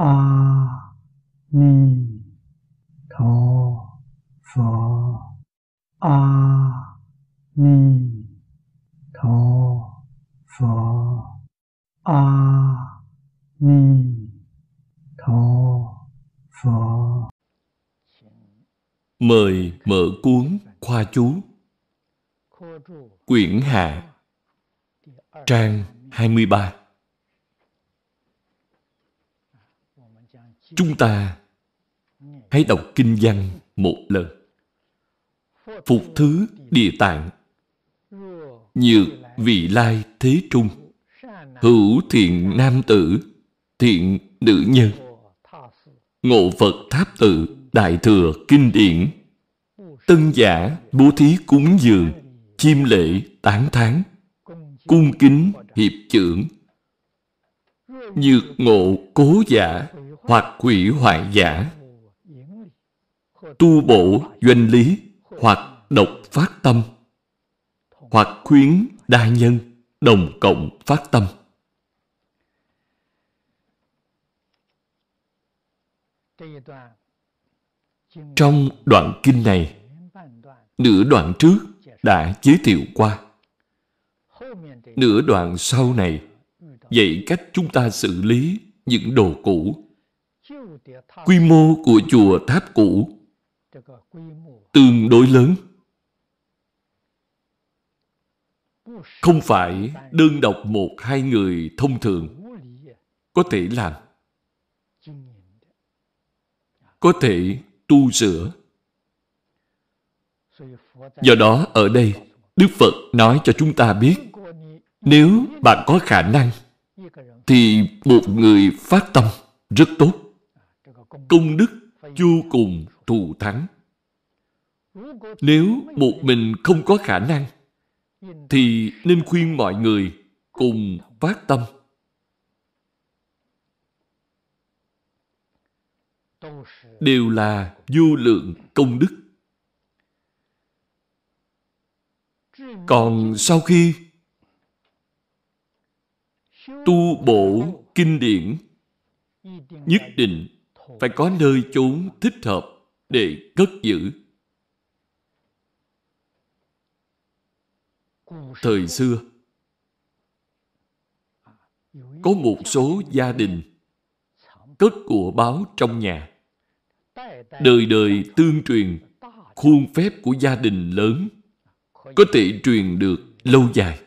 a ni tho phở a ni tho phở a ni tho phở Mời mở cuốn Khoa Chú. Quyển Hạ, Trang 23 Chúng ta hãy đọc kinh văn một lần. Phục thứ địa tạng. Nhược vị lai thế trung. Hữu thiện nam tử. Thiện nữ nhân. Ngộ Phật tháp tự Đại thừa kinh điển. Tân giả bố thí cúng dường. Chiêm lễ tán thán. Cung kính hiệp trưởng Nhược ngộ cố giả hoặc hủy hoại giả Tu bổ doanh lý Hoặc độc phát tâm Hoặc khuyến đa nhân Đồng cộng phát tâm Trong đoạn kinh này, nửa đoạn trước đã giới thiệu qua. Nửa đoạn sau này dạy cách chúng ta xử lý những đồ cũ. Quy mô của chùa tháp cũ tương đối lớn. Không phải đơn độc một hai người thông thường có thể làm. Có thể tu sửa. Do đó ở đây, Đức Phật nói cho chúng ta biết, nếu bạn có khả năng, thì một người phát tâm rất tốt. Công đức vô cùng thù thắng. Nếu một mình không có khả năng, thì nên khuyên mọi người cùng phát tâm. Đều là vô lượng công đức. Còn sau khi tu bổ kinh điển, nhất định phải có nơi chốn thích hợp để cất giữ. Thời xưa, có một số gia đình cất của báo trong nhà. Đời đời tương truyền, khuôn phép của gia đình lớn có thể truyền được lâu dài.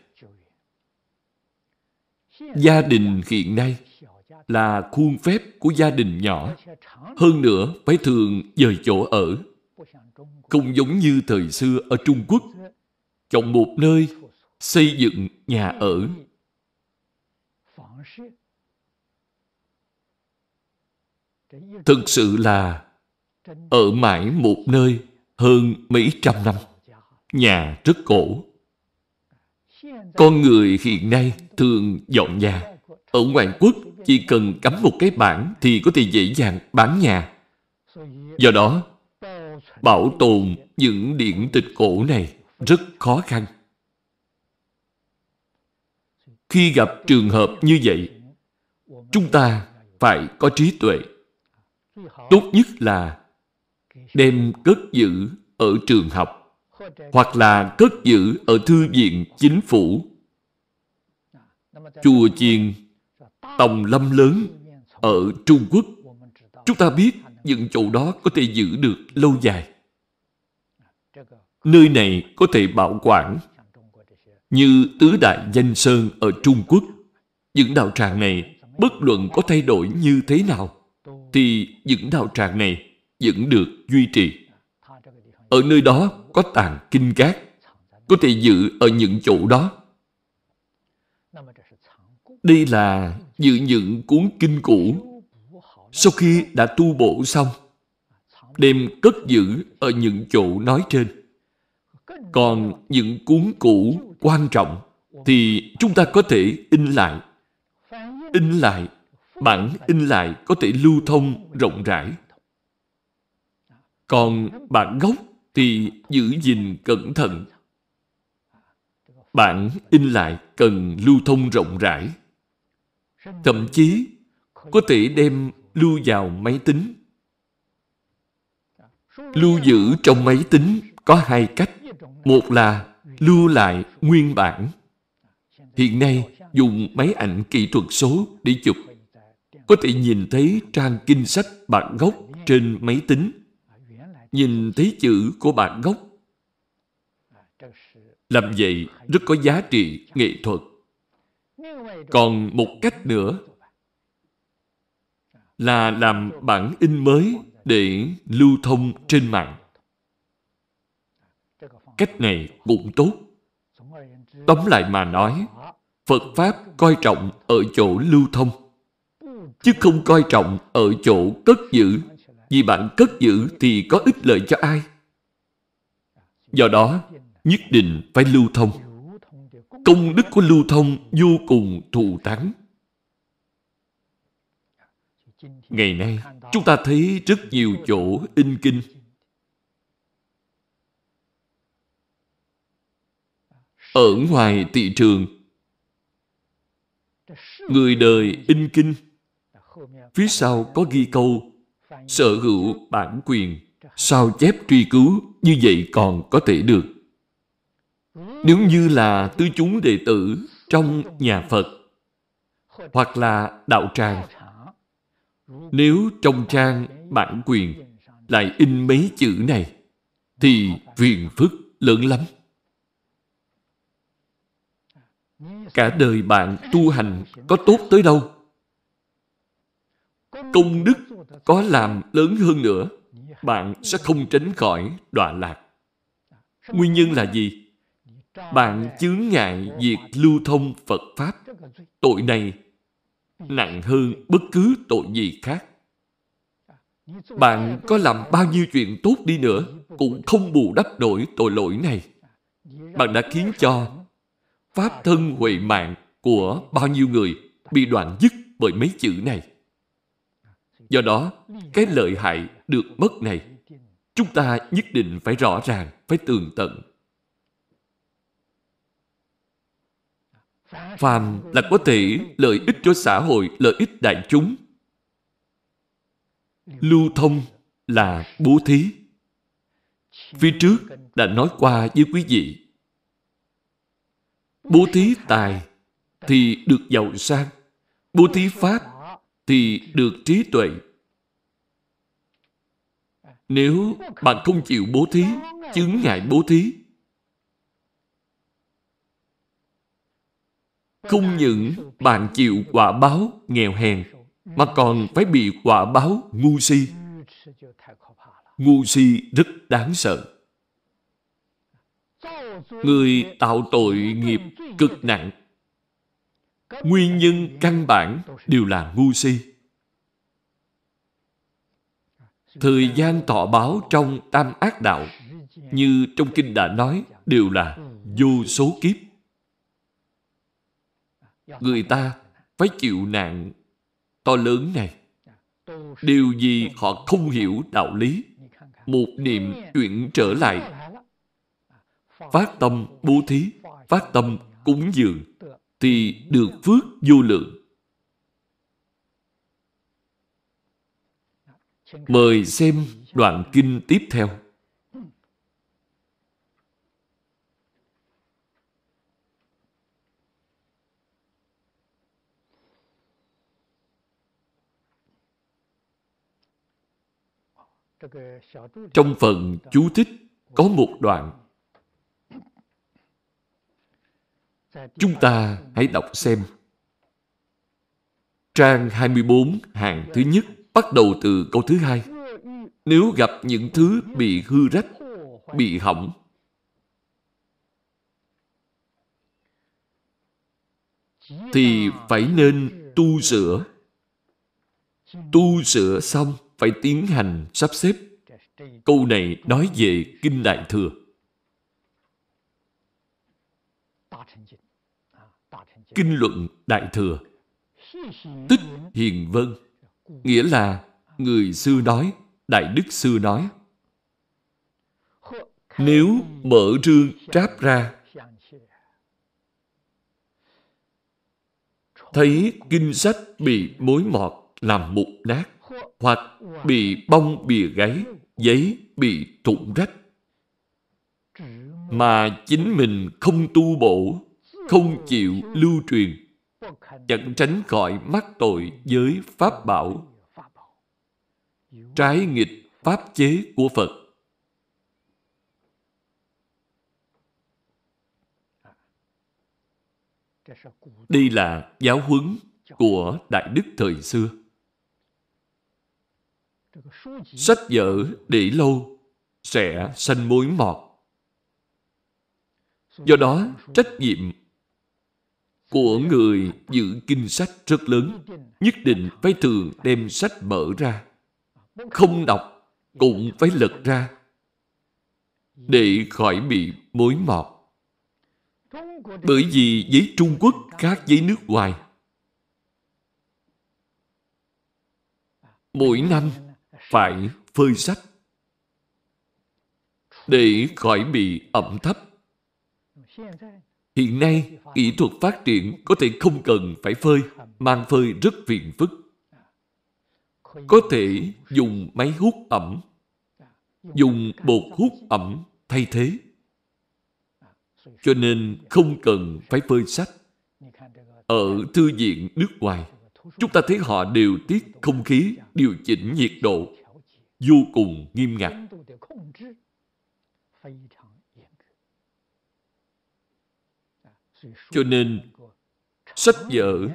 Gia đình hiện nay là khuôn phép của gia đình nhỏ. Hơn nữa, phải thường dời chỗ ở. Không giống như thời xưa ở Trung Quốc, chọn một nơi xây dựng nhà ở. Thực sự là ở mãi một nơi hơn mấy trăm năm. Nhà rất cổ. Con người hiện nay thường dọn nhà. Ở ngoại quốc, chỉ cần cắm một cái bảng thì có thể dễ dàng bán nhà. Do đó, bảo tồn những điển tịch cổ này rất khó khăn. Khi gặp trường hợp như vậy, chúng ta phải có trí tuệ. Tốt nhất là đem cất giữ ở trường học hoặc là cất giữ ở thư viện chính phủ. Chùa chiền Tòng Lâm lớn ở Trung Quốc. Chúng ta biết những chỗ đó có thể giữ được lâu dài. Nơi này có thể bảo quản như Tứ Đại Danh Sơn ở Trung Quốc. Những đạo tràng này bất luận có thay đổi như thế nào thì những đạo tràng này vẫn được duy trì. Ở nơi đó có tàng kinh cát, có thể giữ ở những chỗ đó. Đây là giữ những cuốn kinh cũ. Sau khi đã tu bổ xong, đem cất giữ ở những chỗ nói trên. Còn những cuốn cũ quan trọng thì chúng ta có thể in lại. In lại, bản in lại có thể lưu thông rộng rãi. Còn bản gốc thì giữ gìn cẩn thận. Bản in lại cần lưu thông rộng rãi. Thậm chí, có thể đem lưu vào máy tính. Lưu giữ trong máy tính có hai cách. Một là lưu lại nguyên bản. Hiện nay, dùng máy ảnh kỹ thuật số để chụp. Có thể nhìn thấy trang kinh sách bản gốc trên máy tính. Nhìn thấy chữ của bản gốc. Làm vậy rất có giá trị nghệ thuật. Còn một cách nữa là làm bản in mới để lưu thông trên mạng. Cách này cũng tốt. Tóm lại mà nói, Phật Pháp coi trọng ở chỗ lưu thông, chứ không coi trọng ở chỗ cất giữ. Vì bạn cất giữ thì có ích lợi cho ai? Do đó, nhất định phải lưu thông. Công đức của lưu thông vô cùng thù thắng. Ngày nay, chúng ta thấy rất nhiều chỗ in kinh. Ở ngoài thị trường, người đời in kinh, phía sau có ghi câu sở hữu bản quyền, sao chép truy cứu, như vậy còn có thể được. Nếu như là tư chúng đệ tử trong nhà Phật hoặc là đạo tràng nếu trong trang bản quyền lại in mấy chữ này, thì phiền phức lớn lắm. Cả đời bạn tu hành có tốt tới đâu? Công đức có làm lớn hơn nữa, bạn sẽ không tránh khỏi đọa lạc. Nguyên nhân là gì? Bạn chướng ngại việc lưu thông Phật Pháp. Tội này nặng hơn bất cứ tội gì khác. Bạn có làm bao nhiêu chuyện tốt đi nữa cũng không bù đắp nổi tội lỗi này. Bạn đã khiến cho pháp thân huệ mạng của bao nhiêu người bị đoạn dứt bởi mấy chữ này. Do đó, cái lợi hại được mất này, chúng ta nhất định phải rõ ràng, phải tường tận. Phàm là có thể lợi ích cho xã hội, lợi ích đại chúng. Lưu thông là bố thí. Phía trước đã nói qua với quý vị. Bố thí tài thì được giàu sang. Bố thí pháp thì được trí tuệ. Nếu bạn không chịu bố thí, chứng ngại bố thí, Không những bạn chịu quả báo nghèo hèn, mà còn phải bị quả báo ngu si. Ngu si rất đáng sợ. Người tạo tội nghiệp cực nặng. Nguyên nhân căn bản đều là ngu si. Thời gian thọ báo trong tam ác đạo như trong kinh đã nói đều là vô số kiếp người ta phải chịu nạn to lớn này. Điều gì họ không hiểu đạo lý. Một niệm chuyển trở lại. Phát tâm bố thí, phát tâm cúng dường, thì được phước vô lượng. Mời xem đoạn kinh tiếp theo. Trong phần chú thích có một đoạn. Chúng ta hãy đọc xem. Trang 24 hàng thứ nhất bắt đầu từ câu thứ hai. Nếu gặp những thứ bị hư rách, bị hỏng, thì phải nên tu sửa. Tu sửa xong phải tiến hành sắp xếp. Câu này nói về Kinh Đại Thừa. Kinh luận Đại Thừa Tích Hiền Vân Nghĩa là người xưa nói, Đại Đức xưa nói. Nếu mở rương tráp ra thấy kinh sách bị mối mọt làm mục nát hoặc bị bong bìa gáy, giấy bị thủng rách. Mà chính mình không tu bổ, không chịu lưu truyền, chẳng tránh khỏi mắc tội với Pháp bảo, trái nghịch Pháp chế của Phật. Đây là giáo huấn của Đại Đức thời xưa. Sách vở để lâu sẽ sanh mối mọt. Do đó, trách nhiệm của người giữ kinh sách rất lớn. Nhất định phải thường đem sách mở ra. Không đọc, cũng phải lật ra để khỏi bị mối mọt. Bởi vì giấy Trung Quốc khác giấy nước ngoài. Mỗi năm phải phơi sách để khỏi bị ẩm thấp. Hiện nay, kỹ thuật phát triển có thể không cần phải phơi, mang phơi rất phiền phức. Có thể dùng máy hút ẩm, dùng bột hút ẩm thay thế. Cho nên không cần phải phơi sách. Ở thư viện nước ngoài, chúng ta thấy họ điều tiết không khí, điều chỉnh nhiệt độ vô cùng nghiêm ngặt. Cho nên, sách vở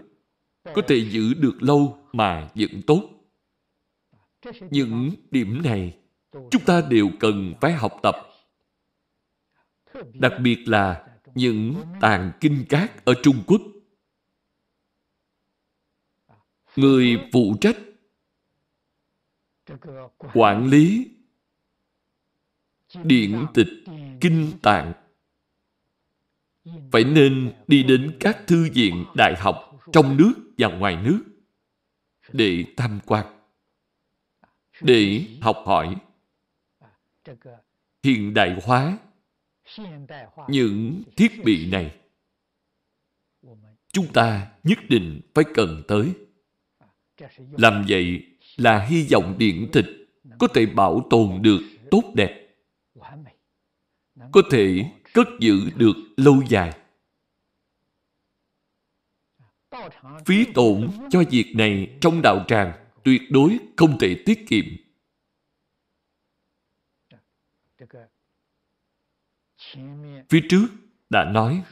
có thể giữ được lâu mà vẫn tốt. Những điểm này chúng ta đều cần phải học tập. Đặc biệt là những tàn kinh cát ở Trung Quốc. Người phụ trách quản lý điển tịch kinh tạng. Phải nên đi đến các thư viện đại học trong nước và ngoài nước để tham quan, để học hỏi. Hiện đại hóa những thiết bị này, chúng ta nhất định phải cần tới. Làm vậy là hy vọng điển tịch, có thể bảo tồn được tốt đẹp, có thể cất giữ được lâu dài. Phí tổn cho việc này trong đạo tràng tuyệt đối không thể tiết kiệm. Phía trước đã nói,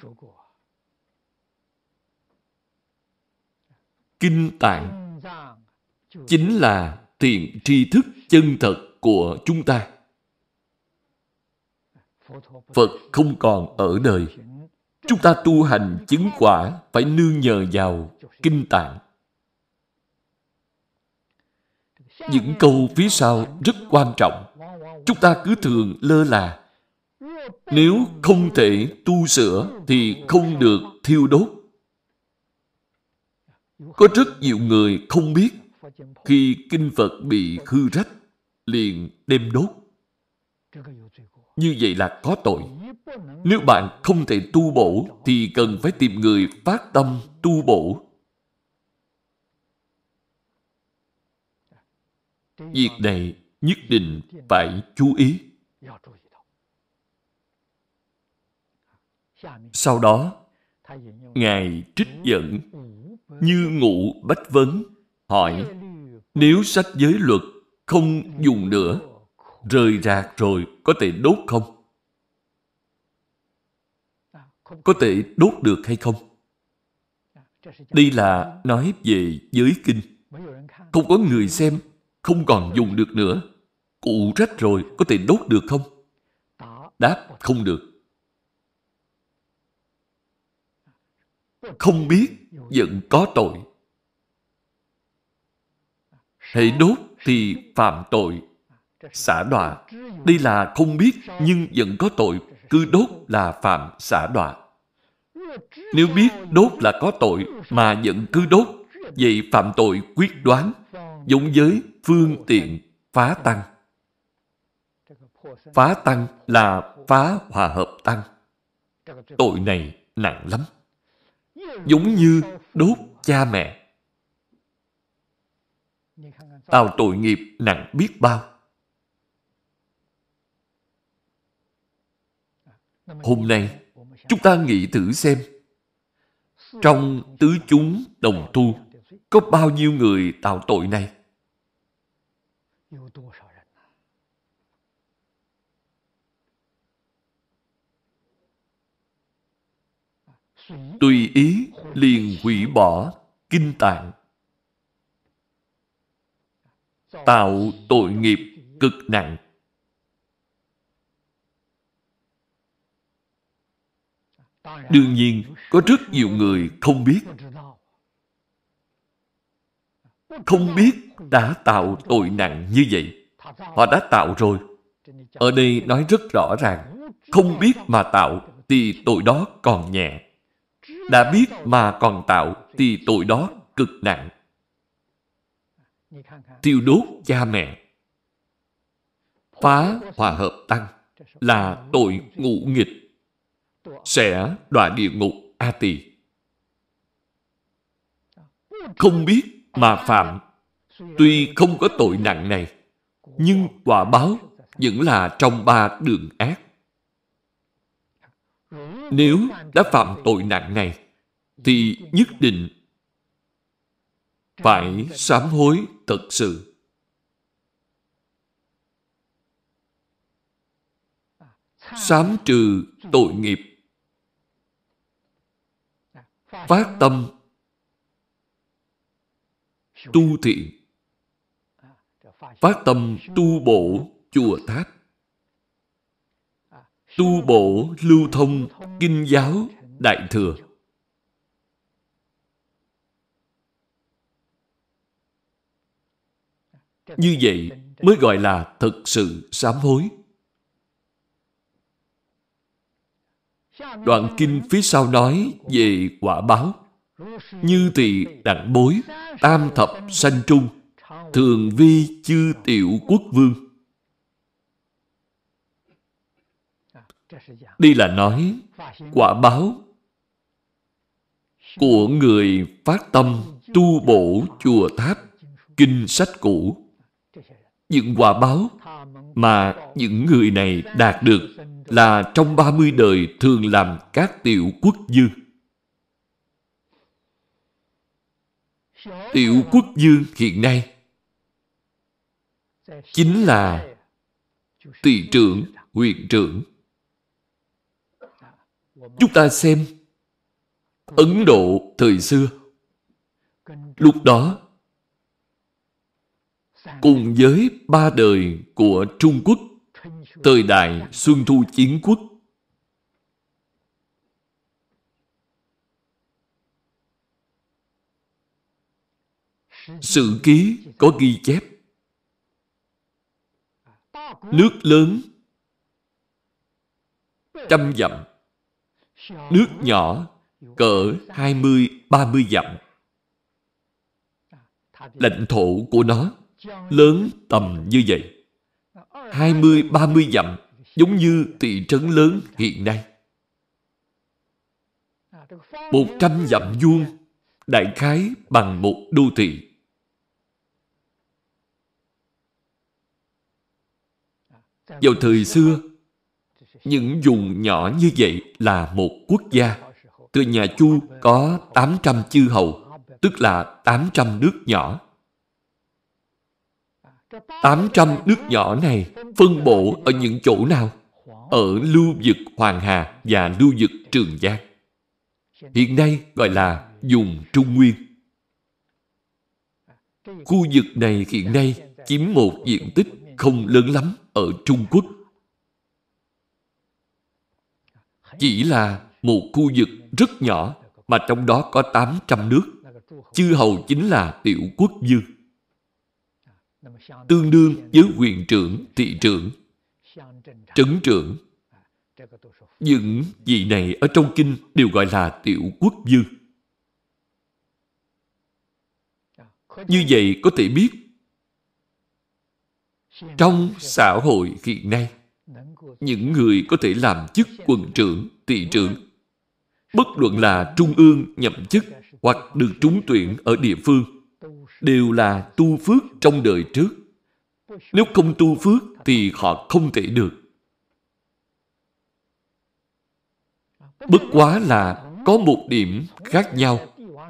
kinh tạng chính là thiện tri thức chân thật của chúng ta. Phật không còn ở đời. Chúng ta tu hành chứng quả phải nương nhờ vào kinh tạng. Những câu phía sau rất quan trọng. Chúng ta cứ thường lơ là. Nếu không thể tu sửa thì không được thiêu đốt. Có rất nhiều người không biết khi kinh Phật bị hư rách, liền đem đốt. Như vậy là có tội. Nếu bạn không thể tu bổ, thì cần phải tìm người phát tâm tu bổ. Việc này nhất định phải chú ý. Sau đó, ngài trích dẫn như ngụ bách vấn hỏi nếu sách giới luật không dùng nữa, rời rạc rồi có thể đốt không? Có thể đốt được hay không? Đây là nói về giới kinh. Không có người xem, không còn dùng được nữa. Cụ rách rồi có thể đốt được không? Đáp không được. Không biết, vẫn có tội hãy đốt thì phạm tội. Xả đọa. Đây là không biết, nhưng vẫn có tội. Cứ đốt là phạm xả đọa. Nếu biết đốt là có tội, mà vẫn cứ đốt, vậy phạm tội quyết đoán, giống với phương tiện phá tăng. Phá tăng là phá hòa hợp tăng. Tội này nặng lắm. Giống như đốt cha mẹ tạo tội nghiệp nặng biết bao. Hôm nay, chúng ta nghĩ thử xem, trong tứ chúng đồng tu, có bao nhiêu người tạo tội này? Tùy ý liền hủy bỏ kinh tạng tạo tội nghiệp cực nặng. Đương nhiên, có rất nhiều người không biết. Không biết đã tạo tội nặng như vậy. Họ đã tạo rồi. Ở đây nói rất rõ ràng. Không biết mà tạo thì tội đó còn nhẹ. Đã biết mà còn tạo thì tội đó cực nặng tiêu đốt cha mẹ. Phá hòa hợp tăng là tội ngũ nghịch. Sẽ đọa địa ngục a tỳ. Không biết mà phạm. Tuy không có tội nặng này, nhưng quả báo vẫn là trong ba đường ác. Nếu đã phạm tội nặng này, thì nhất định phải sám hối thật sự. Sám trừ tội nghiệp. Phát tâm tu thiện. Phát tâm tu bổ chùa tháp. Tu bổ lưu thông kinh giáo đại thừa. Như vậy mới gọi là thực sự sám hối. Đoạn kinh phía sau nói về quả báo. Như tỳ đặng bối, tam thập sanh trung, thường vi chư tiểu quốc vương. Đây là nói quả báo của người phát tâm tu bổ chùa tháp, kinh sách cũ những quả báo mà những người này đạt được là trong 30 đời thường làm các tiểu quốc dương. Tiểu quốc dương hiện nay chính là tỷ trưởng, huyện trưởng. Chúng ta xem Ấn Độ thời xưa lúc đó cùng với ba đời của Trung Quốc, thời đại Xuân Thu Chiến Quốc. Sử ký có ghi chép. Nước lớn, trăm dặm. Nước nhỏ, cỡ 20-30 dặm. Lãnh thổ của nó lớn tầm như vậy. 20-30 dặm giống như thị trấn lớn hiện nay. 100 dặm vuông đại khái bằng một đô thị. Vào thời xưa, những vùng nhỏ như vậy là một quốc gia. Từ nhà Chu có 800 chư hầu, tức là 800 nước nhỏ. 800 nước nhỏ này phân bổ ở những chỗ nào? Ở lưu vực Hoàng Hà và lưu vực Trường Giang. Hiện nay gọi là dùng Trung Nguyên. Khu vực này hiện nay chiếm một diện tích không lớn lắm ở Trung Quốc. Chỉ là một khu vực rất nhỏ mà trong đó có 800 nước. Chư hầu chính là tiểu quốc dương tương đương với quyền trưởng, thị trưởng, trấn trưởng. Những vị này ở trong kinh đều gọi là tiểu quốc dương. Như vậy có thể biết trong xã hội hiện nay những người có thể làm chức quần trưởng, thị trưởng bất luận là trung ương nhậm chức hoặc được trúng tuyển ở địa phương đều là tu phước trong đời trước. Nếu không tu phước thì họ không thể được. Bất quá là có một điểm khác nhau.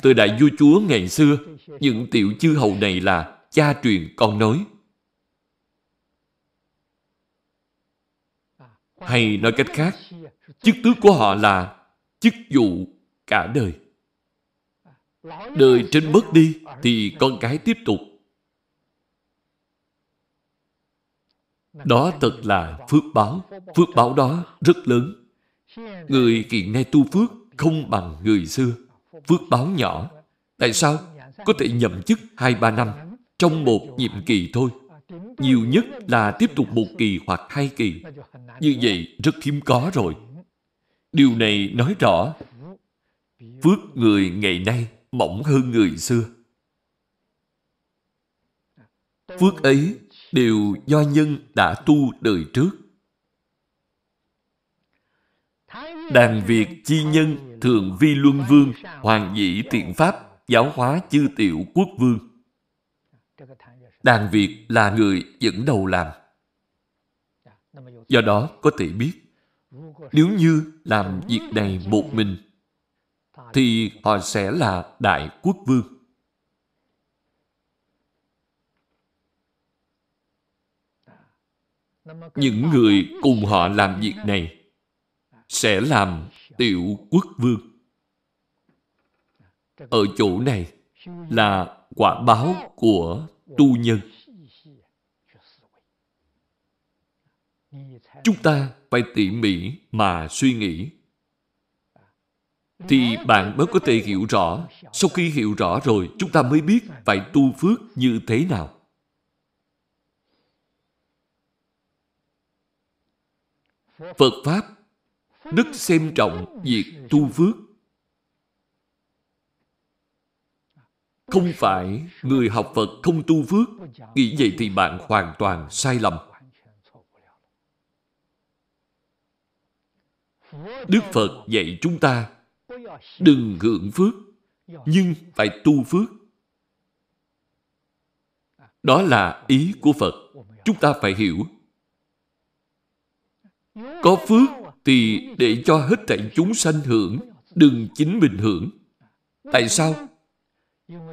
Từ đại vua chúa ngày xưa, những tiểu chư hầu này là cha truyền con nói. Hay nói cách khác, chức tước của họ là chức vụ cả đời. Đời trên mất đi thì con cái tiếp tục. Đó thật là phước báo. Phước báo đó rất lớn. Người hiện nay tu phước không bằng người xưa. Phước báo nhỏ. Tại sao? Có thể nhậm chức 2-3 năm trong một nhiệm kỳ thôi. Nhiều nhất là tiếp tục một kỳ hoặc hai kỳ. Như vậy rất hiếm có rồi. Điều này nói rõ phước người ngày nay mỏng hơn người xưa. Phước ấy đều do nhân đã tu đời trước. Đàn Việt chi nhân thường vi luân vương, hoàng dĩ tiện pháp, giáo hóa chư tiểu quốc vương. Đàn Việt là người dẫn đầu làm. Do đó có thể biết, nếu như làm việc này một mình, thì họ sẽ là đại quốc vương. Những người cùng họ làm việc này sẽ làm tiểu quốc vương. Ở chỗ này là quả báo của tu nhân. Chúng ta phải tỉ mỉ mà suy nghĩ. Thì bạn mới có thể hiểu rõ. Sau khi hiểu rõ rồi, chúng ta mới biết phải tu phước như thế nào. Phật Pháp đức xem trọng việc tu phước. Không phải người học Phật không tu phước, nghĩ vậy thì bạn hoàn toàn sai lầm. Đức Phật dạy chúng ta đừng hưởng phước, nhưng phải tu phước. Đó là ý của Phật. Chúng ta phải hiểu. Có phước thì để cho hết thảy chúng sanh hưởng, đừng chính mình hưởng. Tại sao?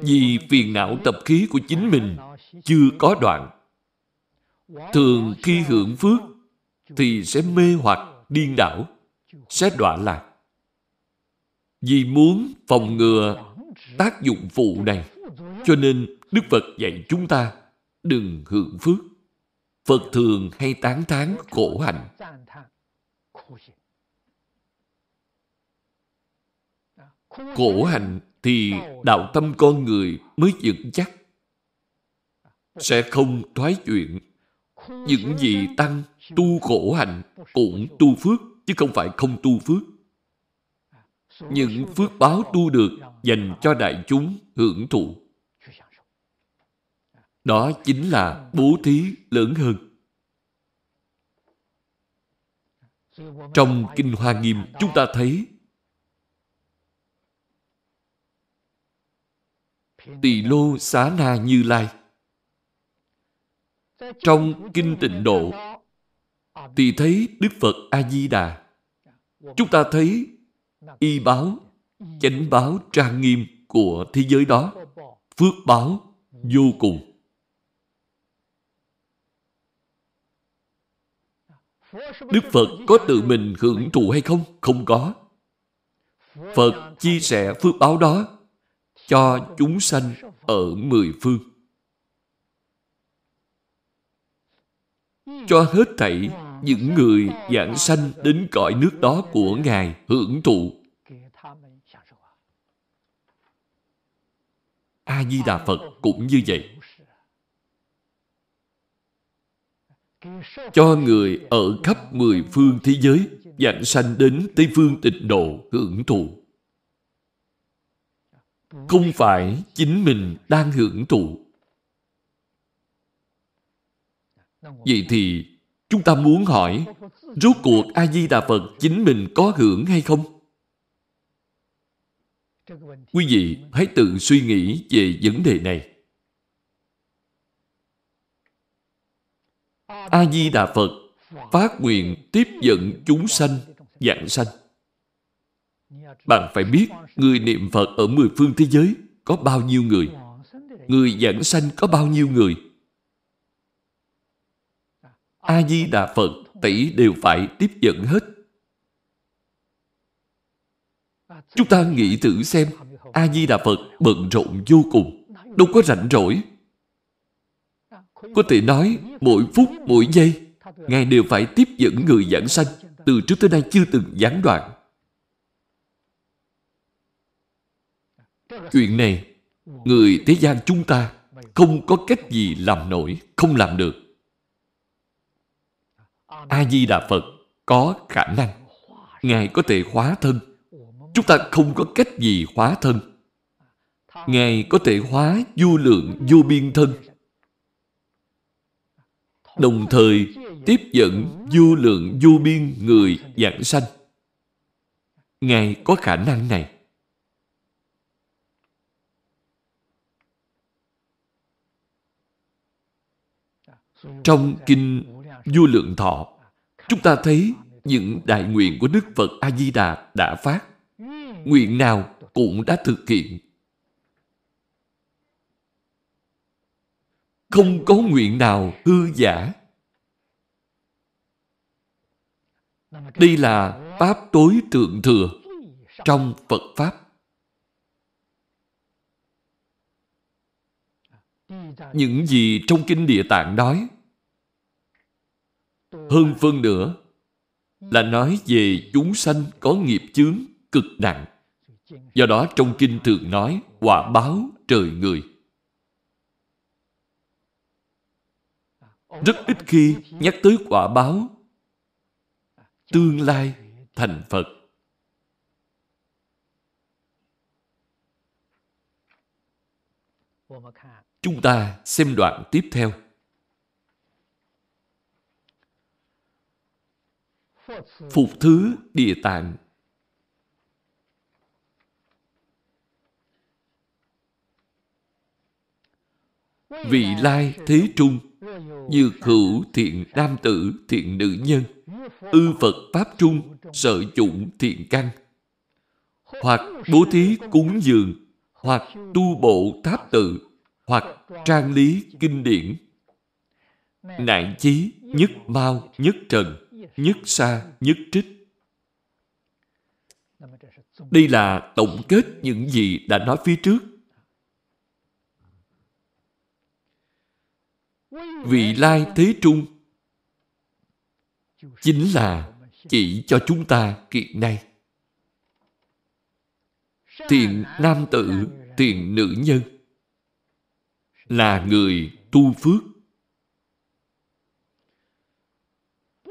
Vì phiền não tập khí của chính mình chưa có đoạn. Thường khi hưởng phước thì sẽ mê hoặc điên đảo, sẽ đọa lạc. Vì muốn phòng ngừa tác dụng phụ này, cho nên Đức Phật dạy chúng ta đừng hưởng phước. Phật thường hay tán thán khổ hạnh. Khổ hạnh thì đạo tâm con người mới vững chắc. Sẽ không thoái chuyện. Những gì tăng tu khổ hạnh cũng tu phước, chứ không phải không tu phước. Những phước báo tu được dành cho đại chúng hưởng thụ. Đó chính là bố thí lớn hơn. Trong Kinh Hoa Nghiêm, chúng ta thấy Tỳ Lô Xá Na Như Lai Trong Kinh Tịnh Độ, thì thấy Đức Phật A-di-đà chúng ta thấy y báo, chánh báo trang nghiêm của thế giới đó, phước báo vô cùng Đức Phật có tự mình hưởng thụ hay không? Không có. Phật chia sẻ phước báo đó cho chúng sanh ở mười phương. Cho hết thảy những người giảng sanh đến cõi nước đó của Ngài hưởng thụ. A-di-đà Phật cũng như vậy. cho người ở khắp mười phương thế giới giảng sanh đến Tây Phương tịnh độ hưởng thụ. Không phải chính mình đang hưởng thụ. Vậy thì Chúng ta muốn hỏi, rốt cuộc A-di-đà Phật chính mình có hưởng hay không? Quý vị hãy tự suy nghĩ về vấn đề này. A-di-đà Phật phát nguyện tiếp dẫn chúng sanh, dạng sanh. Bạn phải biết, người niệm Phật ở mười phương thế giới có bao nhiêu người? Người dạng sanh có bao nhiêu người? A-di-đà Phật tỷ đều phải tiếp dẫn hết. Chúng ta nghĩ thử xem A-di-đà Phật bận rộn vô cùng đâu có rảnh rỗi có thể nói mỗi phút mỗi giây Ngài đều phải tiếp dẫn người giảng sanh từ trước tới nay chưa từng gián đoạn. Chuyện này, người thế gian chúng ta không có cách gì làm nổi, không làm được. A-di-đà Phật có khả năng. Ngài có thể hóa thân. Chúng ta không có cách gì hóa thân. Ngài có thể hóa vô lượng vô biên thân. Đồng thời tiếp dẫn vô lượng vô biên người giảng sanh. Ngài có khả năng này. Trong Kinh Vô Lượng Thọ, chúng ta thấy những đại nguyện của Đức Phật A-di-đà đã phát. Nguyện nào cũng đã thực hiện. Không có nguyện nào hư giả. Đây là Pháp tối thượng thừa trong Phật Pháp. Những gì trong Kinh Địa Tạng nói hơn phân nữa là nói về chúng sanh có nghiệp chướng cực nặng. Do đó trong Kinh thường nói, quả báo trời người. Rất ít khi nhắc tới quả báo tương lai thành Phật. Chúng ta xem đoạn tiếp theo. Phục thứ địa tạng. Vị lai thế trung, Như hữu thiện nam tử, thiện nữ nhân, ư Phật Pháp Trung, sở dụng thiện căn. Hoặc bố thí cúng dường, hoặc tu bộ tháp tự, hoặc trang lý kinh điển. Nạn chí nhất mau nhất trần nhất xa nhất trích đây là tổng kết những gì đã nói phía trước vị lai thế trung chính là chỉ cho chúng ta kiện nay. Thiện nam tử, thiện nữ nhân là người tu phước.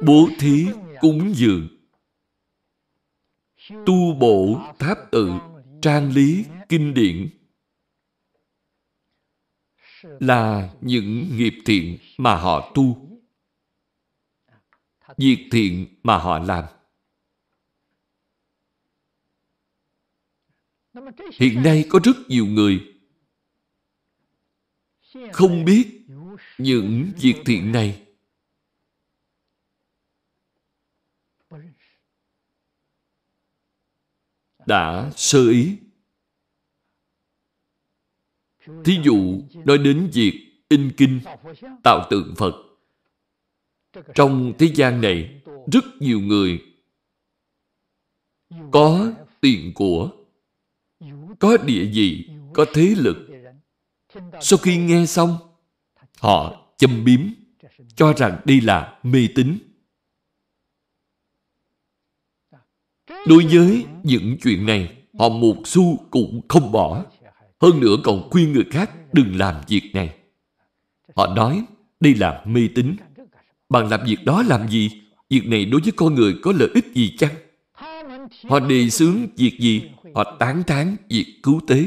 Bố thí cúng dường. Tu bổ tháp tự, trang lý kinh điển. Là những nghiệp thiện mà họ tu. Việc thiện mà họ làm. Hiện nay có rất nhiều người không biết những việc thiện này. Đã sơ ý. Thí dụ nói đến việc in kinh tạo tượng Phật trong thế gian này, rất nhiều người có tiền của, có địa vị, có thế lực. Sau khi nghe xong, họ châm biếm, cho rằng đây là mê tín. Đối với những chuyện này, họ một xu cũng không bỏ. Hơn nữa còn khuyên người khác đừng làm việc này. Họ nói đây là mê tín. Bạn làm việc đó làm gì? Việc này đối với con người có lợi ích gì chăng? Họ đề xướng việc gì? Họ tán thán việc cứu tế.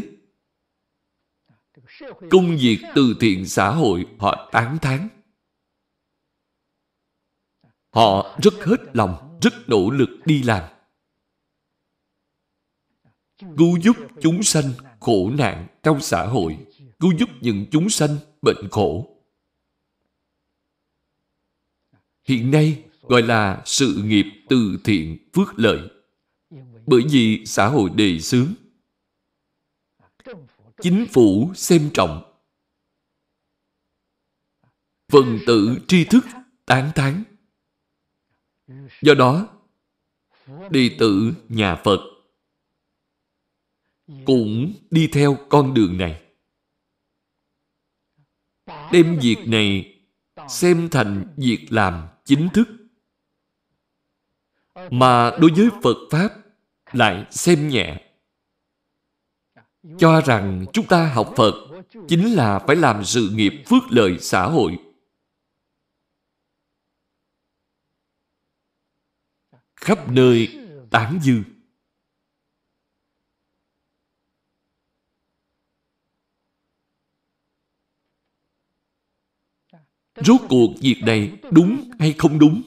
Công việc từ thiện xã hội họ tán thán. Họ rất hết lòng, rất nỗ lực đi làm. Cứu giúp chúng sanh khổ nạn trong xã hội, cứu giúp những chúng sanh bệnh khổ hiện nay gọi là sự nghiệp từ thiện phước lợi. Bởi vì xã hội đề xướng, chính phủ xem trọng, phần tử tri thức tán thán. Do đó, đệ tử nhà Phật cũng đi theo con đường này. Đem việc này xem thành việc làm chính thức. Mà đối với Phật Pháp lại xem nhẹ. Cho rằng chúng ta học Phật chính là phải làm sự nghiệp phước lợi xã hội. Khắp nơi tán dương. Rốt cuộc việc này đúng hay không đúng?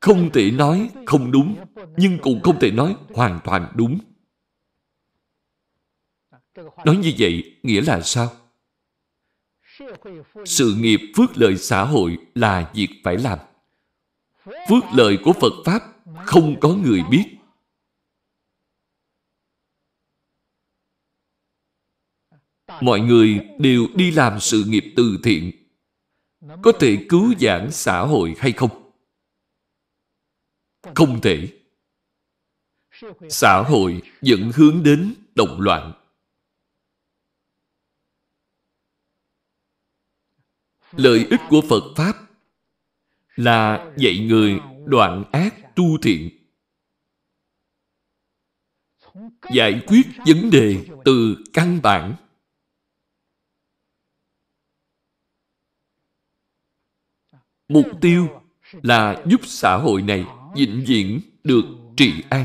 Không thể nói không đúng, nhưng cũng không thể nói hoàn toàn đúng. Nói như vậy nghĩa là sao? Sự nghiệp phước lợi xã hội là việc phải làm. Phước lợi của Phật Pháp không có người biết. Mọi người đều đi làm sự nghiệp từ thiện. Có thể cứu vãn xã hội hay không? Không thể. Xã hội vẫn hướng đến động loạn. Lợi ích của phật pháp là dạy người đoạn ác tu thiện. Giải quyết vấn đề từ căn bản. Mục tiêu là giúp xã hội này vĩnh viễn được trị an.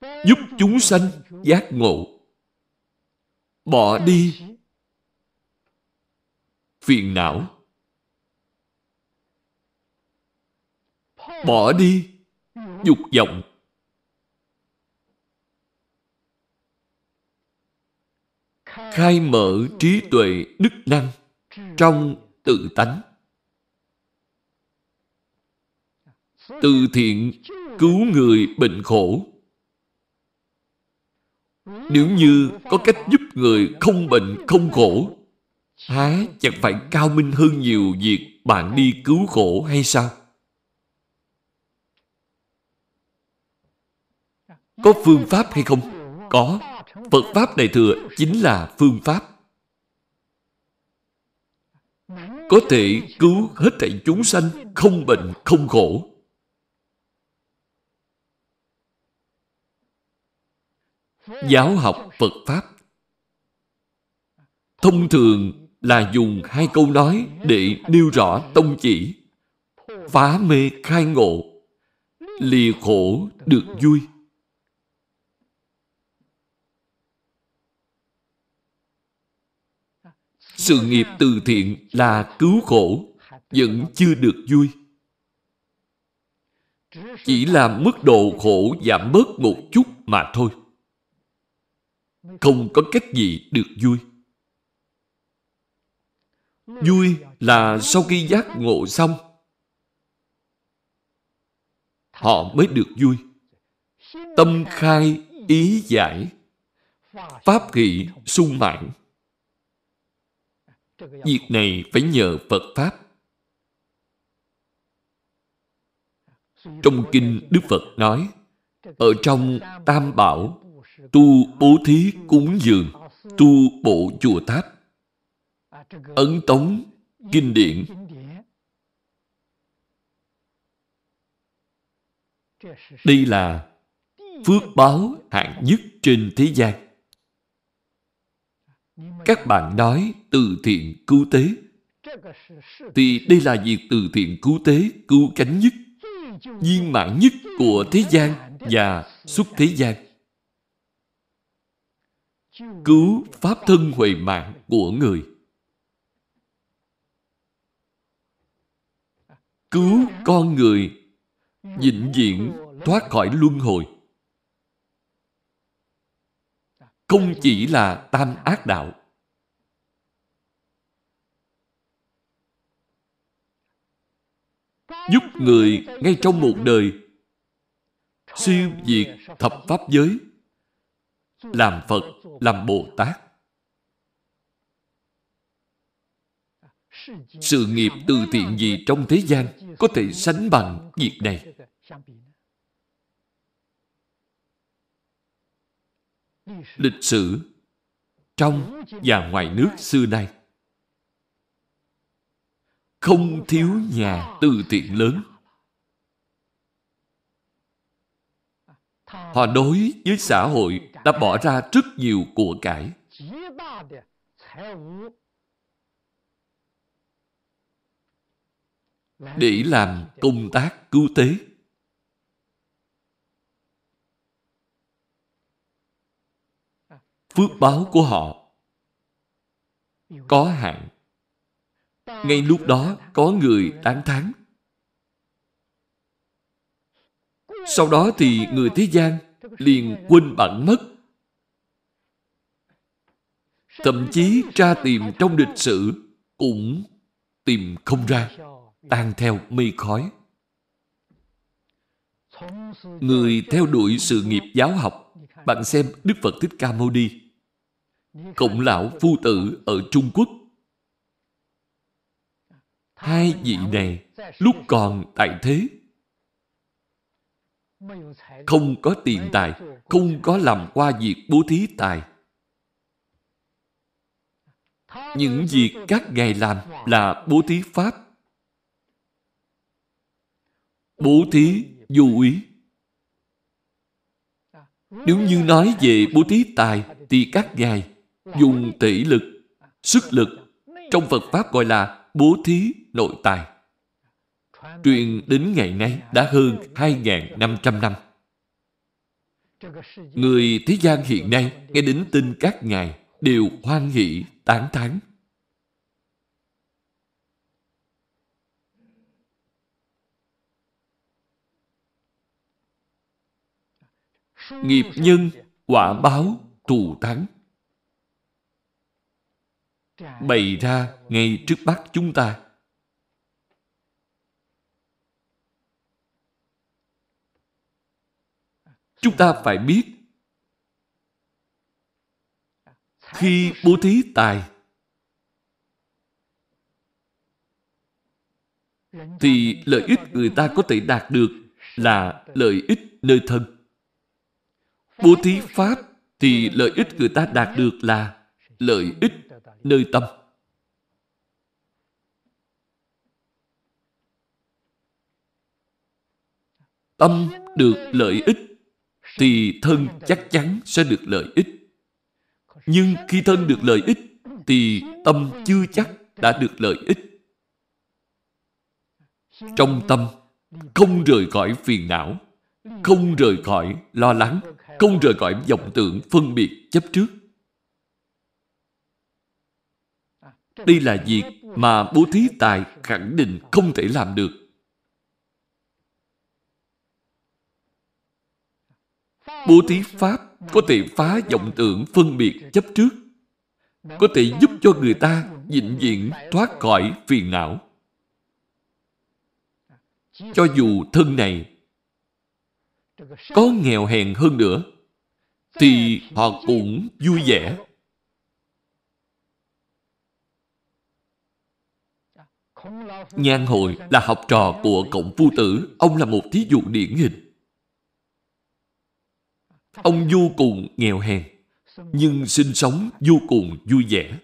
Giúp chúng sanh giác ngộ. Bỏ đi phiền não. Bỏ đi dục vọng khai mở trí tuệ đức năng trong tự tánh. Từ thiện cứu người bệnh khổ. Nếu như có cách giúp người không bệnh không khổ, há chẳng phải cao minh hơn nhiều việc bạn đi cứu khổ hay sao? Có phương pháp hay không? Có. Phật Pháp này thừa chính là phương pháp. Có thể cứu hết thảy chúng sanh không bệnh, không khổ. Giáo học Phật Pháp Thông thường là dùng hai câu nói để nêu rõ tông chỉ. Phá mê khai ngộ, lìa khổ được vui. Sự nghiệp từ thiện là cứu khổ, vẫn chưa được vui. Chỉ là mức độ khổ giảm bớt một chút mà thôi. Không có cách gì được vui. Vui là sau khi giác ngộ xong, họ mới được vui. Tâm khai, ý giải, pháp hỷ, sung mãn. Việc này phải nhờ Phật Pháp. Trong Kinh Đức Phật nói, ở trong Tam Bảo, tu bố thí cúng dường, tu bộ chùa tháp, ấn tống, kinh điển. Đây là phước báo hạng nhất trên thế gian. Các bạn nói từ thiện cứu tế. Thì đây là việc từ thiện cứu tế, cứu cánh nhất, viên mãn nhất của thế gian và xuất thế gian. Cứu pháp thân huệ mạng của người. Cứu con người vĩnh viễn thoát khỏi luân hồi. không chỉ là tam ác đạo. Giúp người ngay trong một đời siêu diệt thập pháp giới, làm phật, làm bồ tát. Sự nghiệp từ thiện gì trong thế gian có thể sánh bằng việc này? Lịch sử trong và ngoài nước xưa nay. Không thiếu nhà từ thiện lớn. Họ đối với xã hội đã bỏ ra rất nhiều của cải. Để làm công tác cứu tế. Phước báo của họ. Có hạn. Ngay lúc đó có người tán thán. Sau đó thì người thế gian liền quên bản mất. Thậm chí tra tìm trong lịch sử cũng tìm không ra, tan theo mây khói. Người theo đuổi sự nghiệp giáo học, bạn xem đức phật thích ca mâu ni cộng lão phu tử ở trung quốc. Hai vị này lúc còn tại thế, không có tiền tài, không có làm qua việc bố thí tài. Những việc các ngài làm là bố thí pháp. Bố thí du ý. Nếu như nói về bố thí tài thì các ngài dùng tỷ lực sức lực trong phật pháp gọi là bố thí nội tài truyền đến ngày nay đã hơn 2.500 năm. Người thế gian hiện nay nghe đến tin các ngài đều hoan hỷ, tán thán. Nghiệp nhân, quả báo, thù thắng. Bày ra ngay trước mắt chúng ta. Chúng ta phải biết, khi bố thí tài, thì lợi ích người ta có thể đạt được là lợi ích nơi thân. Bố thí pháp thì lợi ích người ta đạt được là lợi ích nơi tâm. Tâm được lợi ích thì thân chắc chắn sẽ được lợi ích. Nhưng khi thân được lợi ích thì tâm chưa chắc đã được lợi ích. Trong tâm không rời khỏi phiền não, không rời khỏi lo lắng, không rời khỏi vọng tưởng phân biệt chấp trước. Đây là việc mà bố thí tài khẳng định không thể làm được. Bố thí Pháp có thể phá vọng tưởng phân biệt chấp trước, có thể giúp cho người ta vĩnh viễn thoát khỏi phiền não. Cho dù thân này có nghèo hèn hơn nữa, thì họ cũng vui vẻ. Nhan Hội là học trò của Cộng Phu Tử. Ông là một thí dụ điển hình. Ông vô cùng nghèo hèn, nhưng sinh sống vô cùng vui vẻ.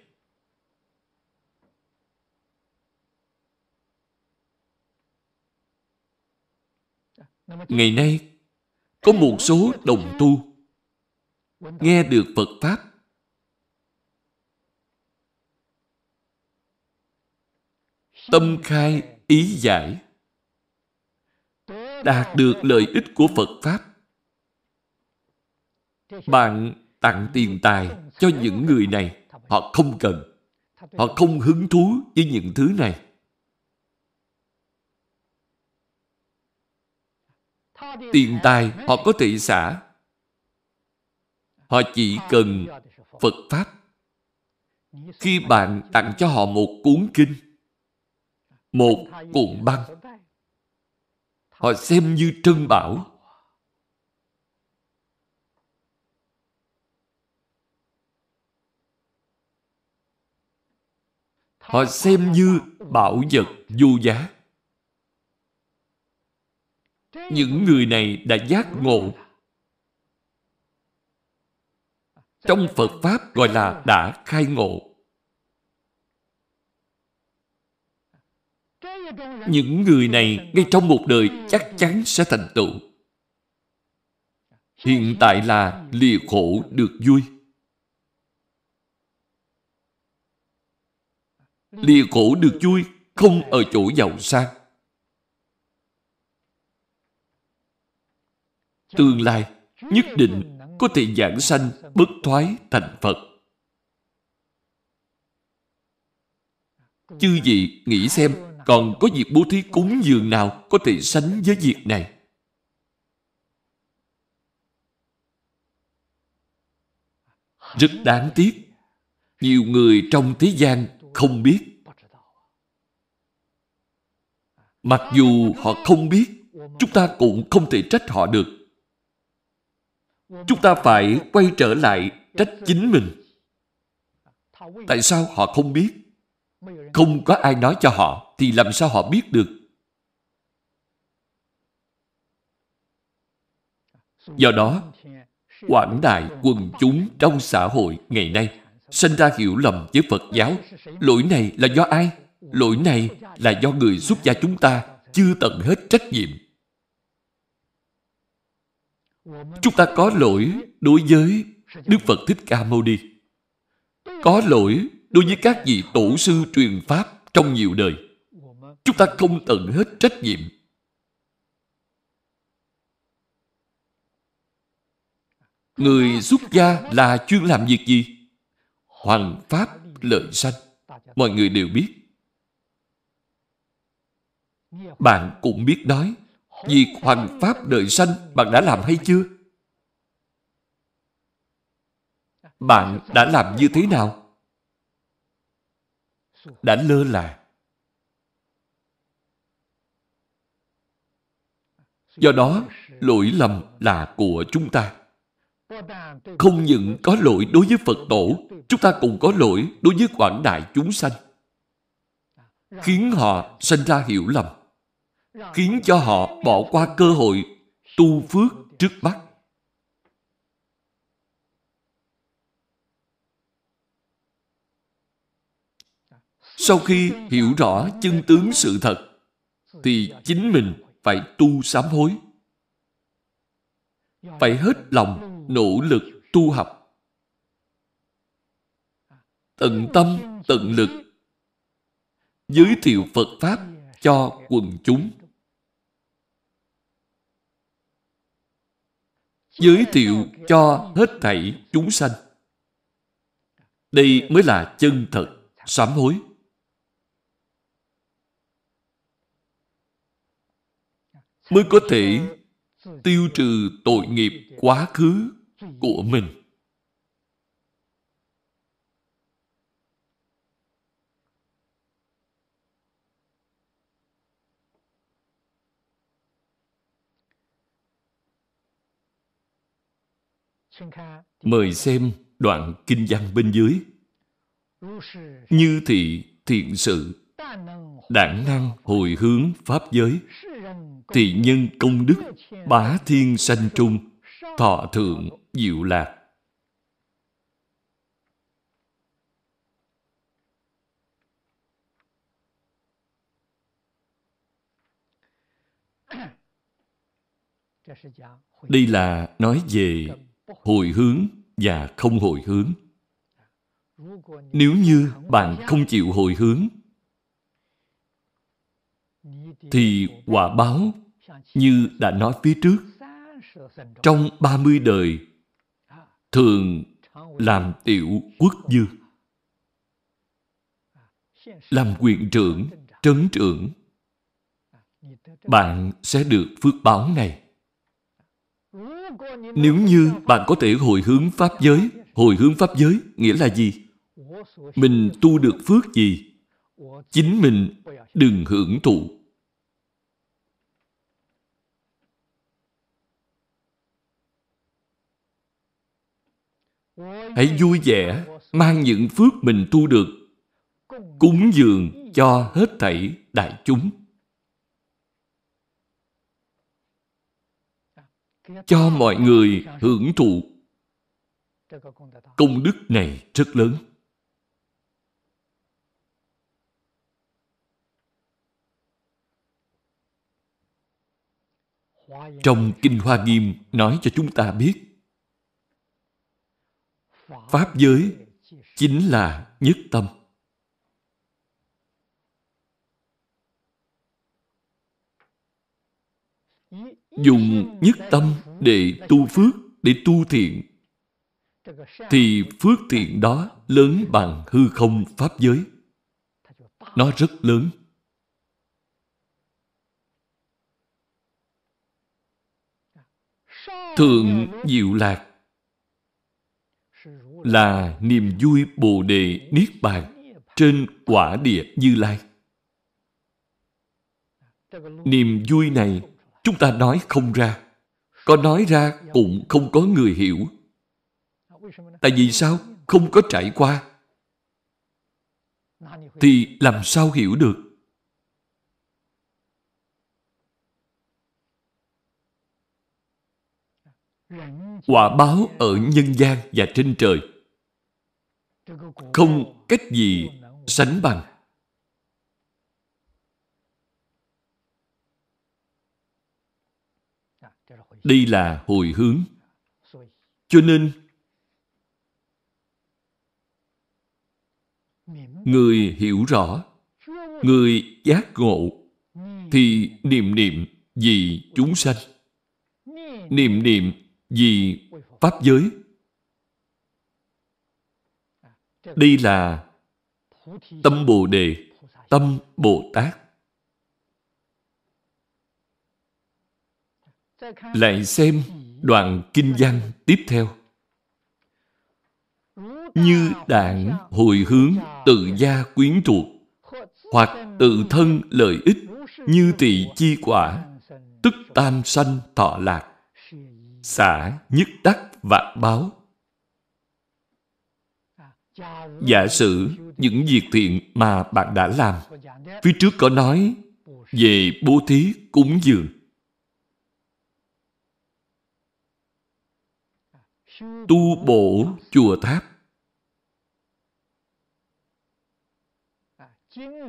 Ngày nay, có một số đồng tu nghe được Phật Pháp tâm khai ý giải đạt được lợi ích của Phật Pháp bạn tặng tiền tài cho những người này, họ không cần. Họ không hứng thú với những thứ này. Tiền tài họ có thể xả. Họ chỉ cần Phật Pháp. Khi bạn tặng cho họ một cuốn kinh, một cuộn băng, họ xem như trân bảo. Họ xem như bảo vật vô giá. Những người này đã giác ngộ. Trong Phật Pháp gọi là đã khai ngộ. Những người này ngay trong một đời chắc chắn sẽ thành tựu. Hiện tại là lìa khổ được vui. Lìa khổ được vui không ở chỗ giàu sang. Tương lai nhất định có thể giảng sanh bất thoái thành Phật. Chư vị nghĩ xem còn có việc bố thí cúng dường nào có thể sánh với việc này? Rất đáng tiếc, nhiều người trong thế gian không biết. Mặc dù họ không biết, chúng ta cũng không thể trách họ được. Chúng ta phải quay trở lại trách chính mình. Tại sao họ không biết? Không có ai nói cho họ thì làm sao họ biết được? Do đó, quảng đại quần chúng trong xã hội ngày nay sinh ra hiểu lầm với Phật giáo. Lỗi này là do ai? Lỗi này là do người xuất gia chúng ta chưa tận hết trách nhiệm. Chúng ta có lỗi đối với Đức Phật Thích Ca Mâu Ni. Có lỗi đối với các vị tổ sư truyền Pháp trong nhiều đời. Chúng ta không tận hết trách nhiệm. Người xuất gia là chuyên làm việc gì? Hoàng Pháp lợi sanh. Mọi người đều biết. Bạn cũng biết nói, việc hoàng Pháp lợi sanh bạn đã làm hay chưa? Bạn đã làm như thế nào? Đã lơ là. Do đó, lỗi lầm là của chúng ta. Không những có lỗi đối với Phật tổ, chúng ta cũng có lỗi đối với quảng đại chúng sanh. Khiến họ sinh ra hiểu lầm. Khiến cho họ bỏ qua cơ hội tu phước trước mắt. Sau khi hiểu rõ chân tướng sự thật, thì chính mình phải tu sám hối. Phải hết lòng nỗ lực tu học. Tận tâm, tận lực giới thiệu Phật Pháp cho quần chúng. Giới thiệu cho hết thảy chúng sanh. Đây mới là chân thật, sám hối. Mới có thể tiêu trừ tội nghiệp quá khứ của mình. Mời xem đoạn kinh văn bên dưới. Như thị thiện sự, đảng năng hồi hướng pháp giới, thì nhân công đức, bá thiên sanh trung, thọ thượng diệu lạc. Đây là nói về hồi hướng và không hồi hướng. Nếu như bạn không chịu hồi hướng, thì quả báo như đã nói phía trước, trong 30 đời thường làm tiểu quốc dư. Làm quyền trưởng, trấn trưởng, bạn sẽ được phước báo này. Nếu như bạn có thể hồi hướng Pháp giới, hồi hướng Pháp giới nghĩa là gì? Mình tu được phước gì? Chính mình đừng hưởng thụ Hãy vui vẻ, mang những phước mình tu được, cúng dường cho hết thảy đại chúng. Cho mọi người hưởng thụ công đức này rất lớn. Trong Kinh Hoa Nghiêm nói cho chúng ta biết Pháp giới chính là nhất tâm. Dùng nhất tâm để tu phước, để tu thiện, thì phước thiện đó lớn bằng hư không Pháp giới. Nó rất lớn. Thượng Diệu Lạc là niềm vui Bồ Đề Niết Bàn trên quả địa Như Lai. Niềm vui này chúng ta nói không ra. Có nói ra cũng không có người hiểu. Tại vì sao? Không có trải qua. Thì làm sao hiểu được? Quả báo ở nhân gian và trên trời không cách gì sánh bằng. Đây là hồi hướng. Cho nên, người hiểu rõ, người giác ngộ, thì niệm niệm vì chúng sanh. Niệm niệm vì Pháp giới đây là tâm Bồ Đề, tâm Bồ Tát. Lại xem đoạn kinh văn tiếp theo. Như đảng hồi hướng tự gia quyến thuộc hoặc tự thân lợi ích như tỳ chi quả tức tam sanh thọ lạc xả nhất đắc vạn báo Giả sử những việc thiện mà bạn đã làm, phía trước có nói về bố thí cúng dường. Tu bổ chùa tháp.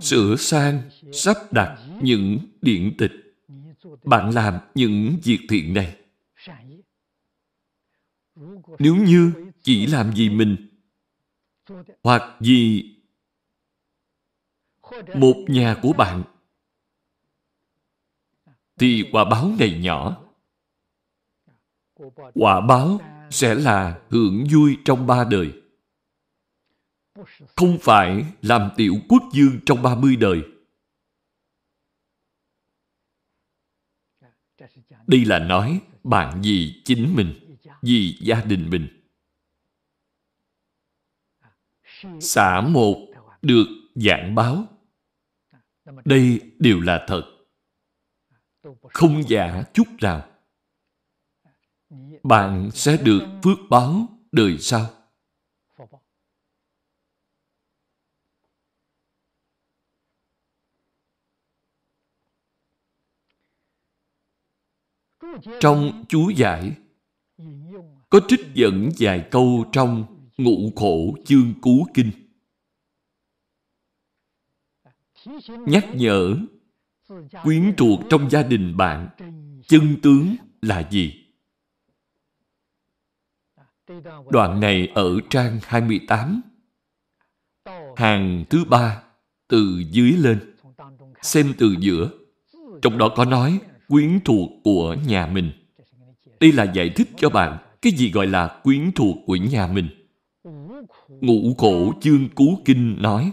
Sửa sang, sắp đặt những điện tịch. Bạn làm những việc thiện này. Nếu như chỉ làm gì mình hoặc vì một nhà của bạn thì quả báo này nhỏ. Quả báo sẽ là hưởng vui trong ba đời. Không phải làm tiểu quốc dương trong ba mươi đời. Đây là nói bạn vì chính mình, vì gia đình mình xả một được giảng báo. Đây đều là thật. Không giả chút nào. Bạn sẽ được phước báo đời sau. Trong chú giải, có trích dẫn vài câu trong ngụ khổ chương cú kinh. Nhắc nhở, quyến thuộc trong gia đình bạn, chân tướng là gì? Đoạn này ở trang 28 hàng thứ ba, từ dưới lên. Xem từ giữa. Trong đó có nói quyến thuộc của nhà mình. Đây là giải thích cho bạn cái gì gọi là quyến thuộc của nhà mình. Ngũ khổ chương cú kinh nói.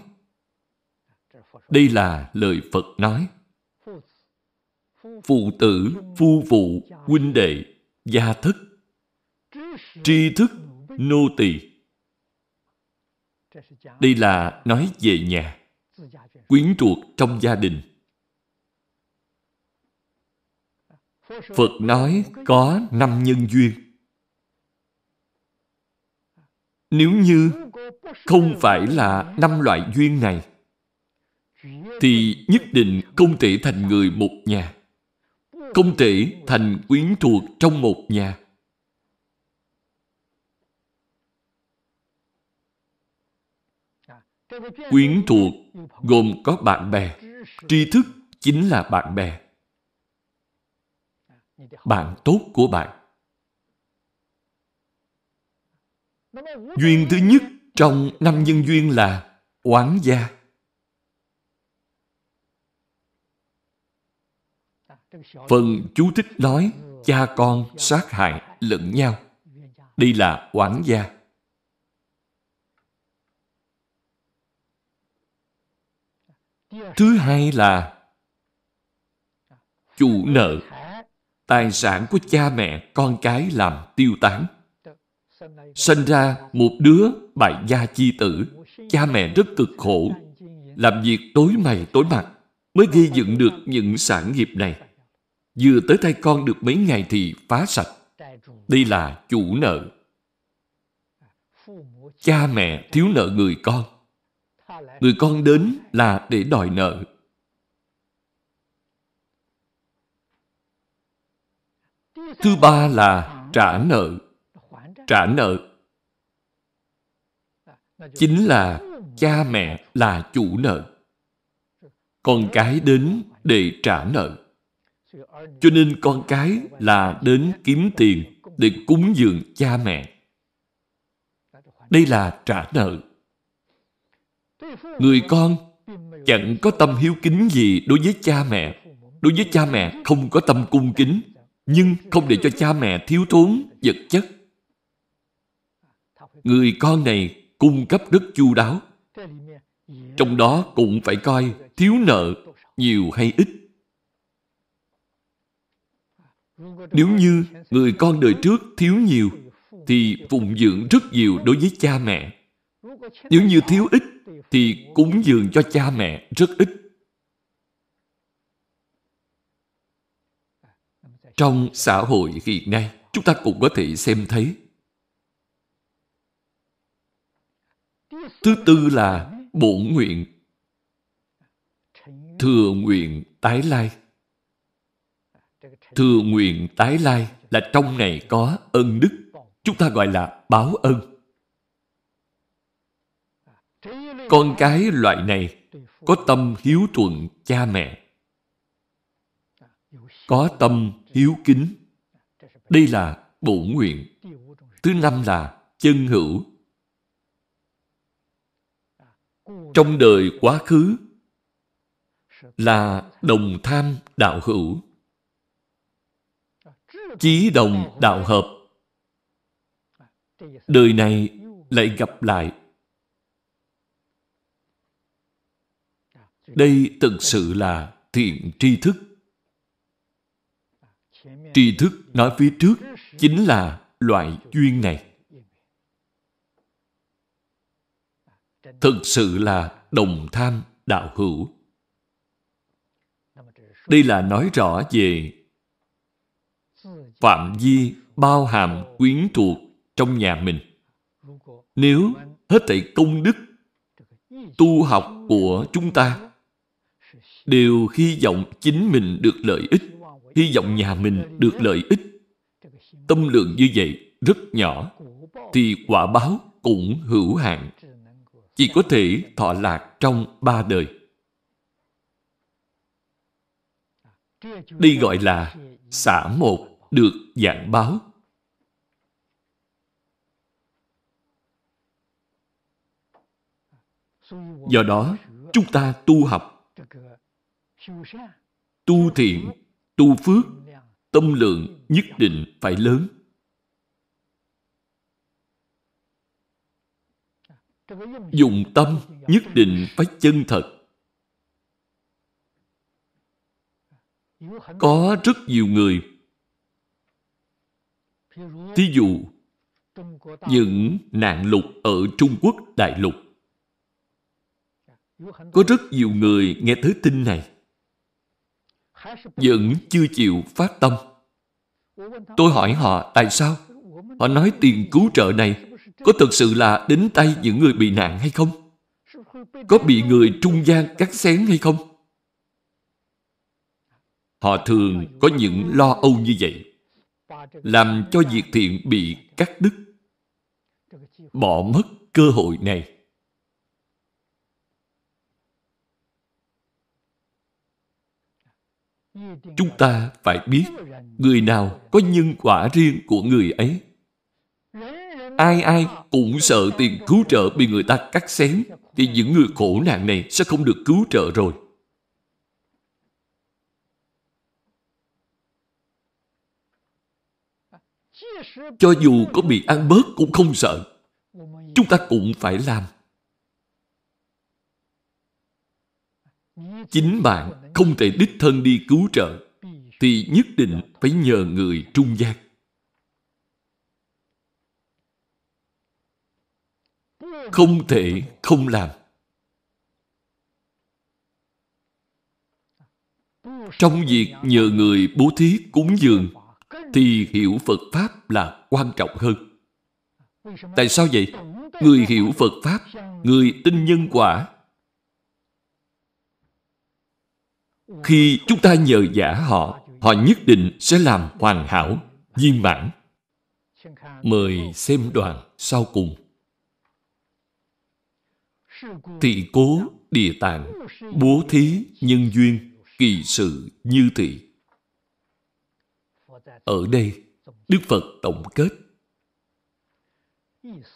Đây là lời Phật nói. Phụ tử, phu phụ, huynh đệ, gia thất Tri thức, nô tỳ. Đây là nói về nhà Quyến thuộc trong gia đình. Phật nói có năm nhân duyên. Nếu như không phải là năm loại duyên này, thì nhất định không thể thành người một nhà. Không thể thành quyến thuộc trong một nhà. Quyến thuộc gồm có bạn bè. Tri thức chính là bạn bè. Bạn tốt của bạn. Duyên thứ nhất trong năm nhân duyên là oán gia. Phần chú thích nói cha con sát hại lẫn nhau. Đây là oán gia. Thứ hai là chủ nợ. Tài sản của cha mẹ con cái làm tiêu tán. Sinh ra một đứa bại gia chi tử, cha mẹ rất cực khổ, làm việc tối mày tối mặt mới gây dựng được những sản nghiệp này. Vừa tới tay con được mấy ngày thì phá sạch. Đây là chủ nợ. Cha mẹ thiếu nợ người con. Người con đến là để đòi nợ. Thứ ba là trả nợ. Trả nợ chính là cha mẹ là chủ nợ. Con cái đến để trả nợ. Cho nên con cái là đến kiếm tiền để cúng dường cha mẹ. Đây là trả nợ. Người con chẳng có tâm hiếu kính gì đối với cha mẹ. Đối với cha mẹ không có tâm cung kính, nhưng không để cho cha mẹ thiếu thốn vật chất. Người con này cung cấp rất chu đáo. Trong đó cũng phải coi thiếu nợ nhiều hay ít. Nếu như người con đời trước thiếu nhiều, thì phụng dưỡng rất nhiều đối với cha mẹ. Nếu như thiếu ít, thì cúng dường cho cha mẹ rất ít. Trong xã hội hiện nay, chúng ta cũng có thể xem thấy. Thứ tư là bổn nguyện. Thừa nguyện tái lai. Thừa nguyện tái lai là trong này có ân đức. Chúng ta gọi là báo ân. Con cái loại này có tâm hiếu thuận cha mẹ. Có tâm hiếu kính. Đây là bổn nguyện. Thứ năm là chân hữu. Trong đời quá khứ là đồng tham đạo hữu. Chí đồng đạo hợp. Đời này lại gặp lại. Đây thực sự là thiện tri thức. Tri thức nói phía trước chính là loại duyên này. Thực sự là đồng tham đạo hữu đây là nói rõ về phạm vi bao hàm quyến thuộc trong nhà mình. Nếu hết thảy công đức tu học của chúng ta đều hy vọng chính mình được lợi ích, hy vọng nhà mình được lợi ích. Tâm lượng như vậy rất nhỏ, thì quả báo cũng hữu hạn. Chỉ có thể thọ lạc trong ba đời. Đây gọi là xả một được dạng báo. Do đó, chúng ta tu học, tu thiện, tu phước, tâm lượng nhất định phải lớn. Dùng tâm nhất định phải chân thật. Có rất nhiều người Thí dụ, những nạn lục ở Trung Quốc đại lục. Có rất nhiều người nghe tới tin này, vẫn chưa chịu phát tâm. Tôi hỏi họ tại sao? Họ nói tiền cứu trợ này có thực sự là đến tay những người bị nạn hay không? Có bị người trung gian cắt xén hay không? Họ thường có những lo âu như vậy, làm cho việc thiện bị cắt đứt, bỏ mất cơ hội này. Chúng ta phải biết người nào có nhân quả riêng của người ấy. Ai ai cũng sợ tiền cứu trợ bị người ta cắt xén thì những người khổ nạn này sẽ không được cứu trợ rồi. Cho dù có bị ăn bớt cũng không sợ. Chúng ta cũng phải làm. Chính bạn không thể đích thân đi cứu trợ, thì nhất định phải nhờ người trung gian. Không thể không làm. Trong việc nhờ người bố thí cúng dường thì hiểu Phật Pháp là quan trọng hơn. Tại sao vậy? Người hiểu Phật Pháp, người tin nhân quả. Khi chúng ta nhờ giả họ, họ nhất định sẽ làm hoàn hảo, viên mãn. Mời xem đoạn sau cùng. Thị cố, địa tạng, bố thí, nhân duyên, kỳ sự, như thị. Ở đây, Đức Phật tổng kết.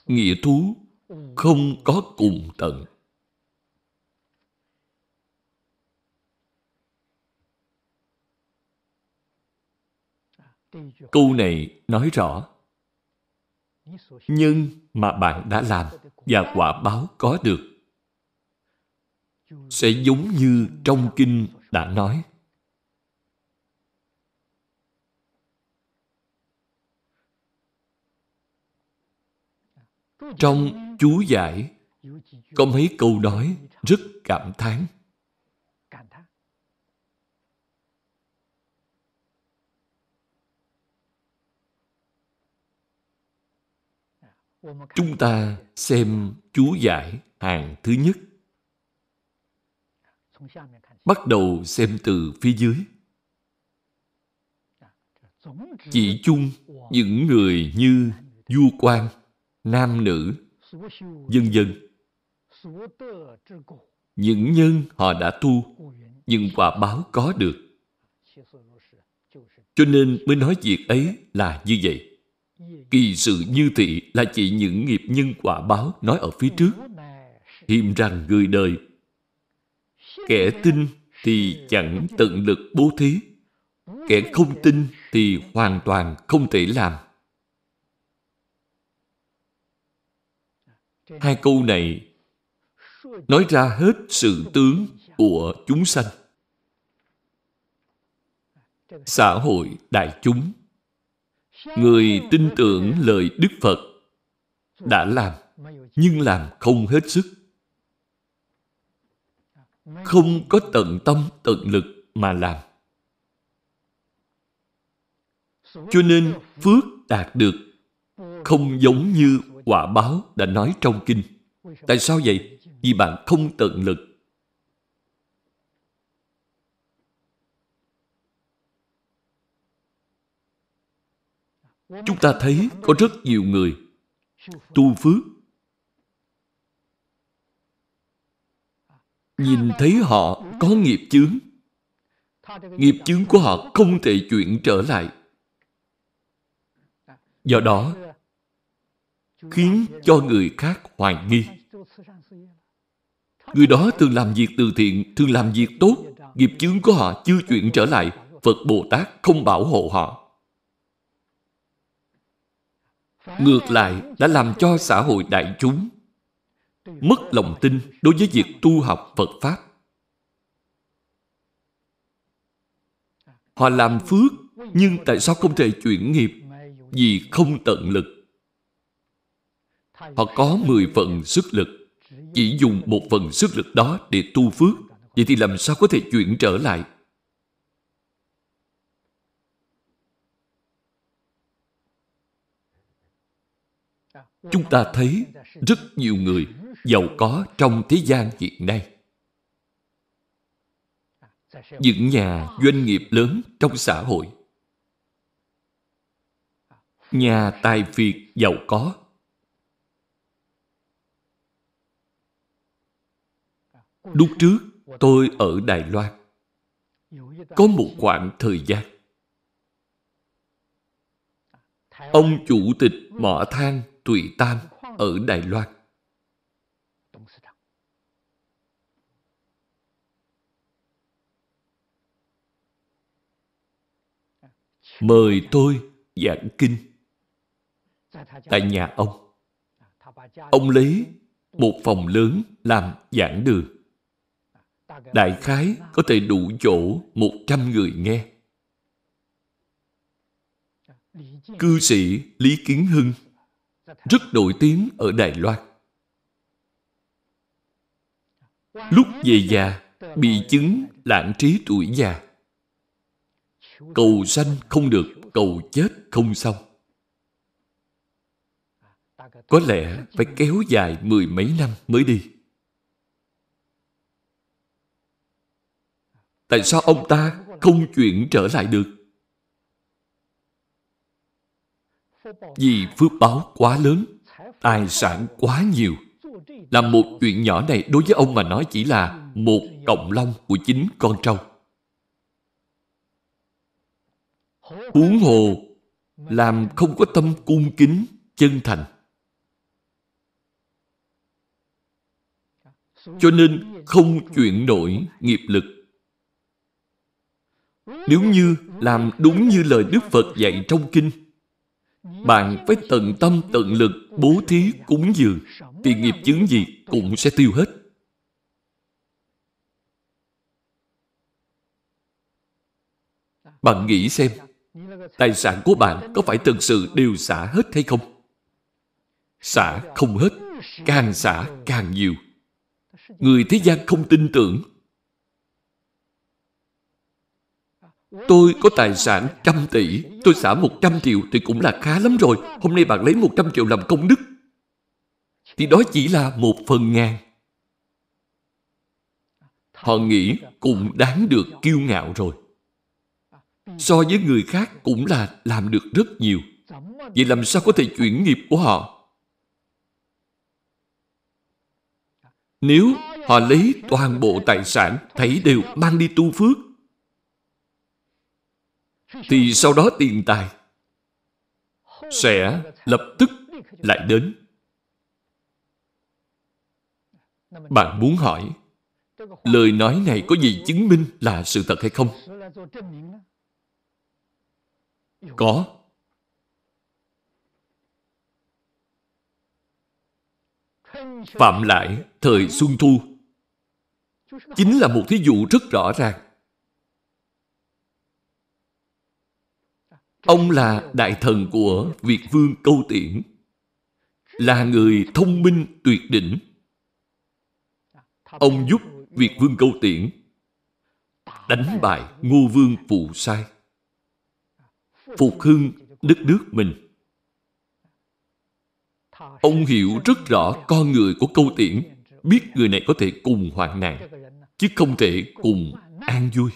Nghĩa thú không có cùng tận. Câu này nói rõ nhân mà bạn đã làm và quả báo có được sẽ giống như trong kinh đã nói Trong chú giải, có mấy câu nói rất cảm thán. Chúng ta xem chú giải hàng thứ nhất. Bắt đầu xem từ phía dưới. Chỉ chung những người như du quan, nam nữ, dân dân. Những nhân họ đã tu, những quả báo có được. Cho nên mới nói việc ấy là như vậy. Kỳ sự như thị là chỉ những nghiệp nhân quả báo nói ở phía trước. Hiềm rằng người đời, kẻ tin thì chẳng tận lực bố thí, kẻ không tin thì hoàn toàn không thể làm. Hai câu này nói ra hết sự tướng của chúng sanh. Xã hội đại chúng Người tin tưởng lời Đức Phật đã làm, nhưng làm không hết sức. Không có tận tâm, tận lực mà làm. Cho nên phước đạt được không giống như quả báo đã nói trong kinh. Tại sao vậy? Vì bạn không tận lực. Chúng ta thấy có rất nhiều người tu phước. Nhìn thấy họ có nghiệp chướng. Nghiệp chướng của họ không thể chuyển trở lại. Do đó, khiến cho người khác hoài nghi. Người đó thường làm việc từ thiện, thường làm việc tốt, nghiệp chướng của họ chưa chuyển trở lại, Phật Bồ Tát không bảo hộ họ. Ngược lại đã làm cho xã hội đại chúng mất lòng tin đối với việc tu học Phật Pháp. Họ làm phước, nhưng tại sao không thể chuyển nghiệp? Vì không tận lực. Họ có 10 phần sức lực, chỉ dùng một phần sức lực đó để tu phước, vậy thì làm sao có thể chuyển trở lại? chúng ta thấy rất nhiều người giàu có trong thế gian hiện nay. Những nhà doanh nghiệp lớn trong xã hội. Nhà tài phiệt giàu có. Lúc trước tôi ở đài loan, có một khoảng thời gian, ông chủ tịch mỏ than tụy tam ở đài loan. Mời tôi giảng kinh. Tại nhà ông ông lấy một phòng lớn làm giảng đường. Đại khái có thể đủ chỗ một trăm người nghe. Cư sĩ lý kiến hưng rất nổi tiếng ở đài loan. Lúc về già, bị chứng lãng trí tuổi già cầu sanh không được, cầu chết không xong. Có lẽ phải kéo dài mười mấy năm mới đi. Tại sao ông ta không chuyển trở lại được? Vì phước báo quá lớn, tài sản quá nhiều. Làm một chuyện nhỏ này đối với ông mà nói chỉ là một cộng long của chính con trâu. Huống hồ, làm không có tâm cung kính chân thành. Cho nên không chuyển đổi nghiệp lực. Nếu như làm đúng như lời đức phật dạy trong kinh, bạn phải tận tâm tận lực bố thí cúng dường, thì nghiệp chứng gì cũng sẽ tiêu hết. Bạn nghĩ xem tài sản của bạn có phải thực sự đều xả hết hay không? Xả không hết, càng xả càng nhiều. Người thế gian không tin tưởng. Tôi có tài sản trăm tỷ, tôi xả một trăm triệu thì cũng là khá lắm rồi. Hôm nay bạn lấy một trăm triệu làm công đức. Thì đó chỉ là một phần ngàn. Họ nghĩ cũng đáng được kiêu ngạo rồi so với người khác cũng là làm được rất nhiều. Vậy làm sao có thể chuyển nghiệp của họ? Nếu họ lấy toàn bộ tài sản thấy đều mang đi tu phước, thì sau đó tiền tài sẽ lập tức lại đến. Bạn muốn hỏi, lời nói này có gì chứng minh là sự thật hay không? Có. Phạm lại thời xuân thu. Chính là một thí dụ rất rõ ràng. Ông là đại thần của việt vương câu tiễn. Là người thông minh tuyệt đỉnh. Ông giúp việt vương câu tiễn. Đánh bại ngô vương phụ sai phục hưng đất nước mình. Ông hiểu rất rõ con người của câu tiễn, biết người này có thể cùng hoạn nạn, chứ không thể cùng an vui.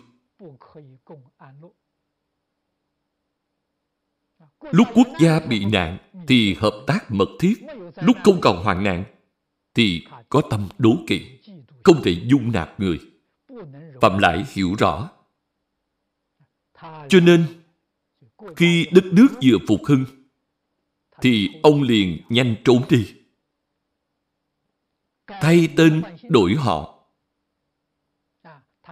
Lúc quốc gia bị nạn thì hợp tác mật thiết, lúc không còn hoạn nạn thì có tâm đố kỵ, không thể dung nạp người. Phạm lại hiểu rõ. Cho nên khi đất nước vừa phục hưng, thì ông liền nhanh trốn đi. Thay tên đổi họ.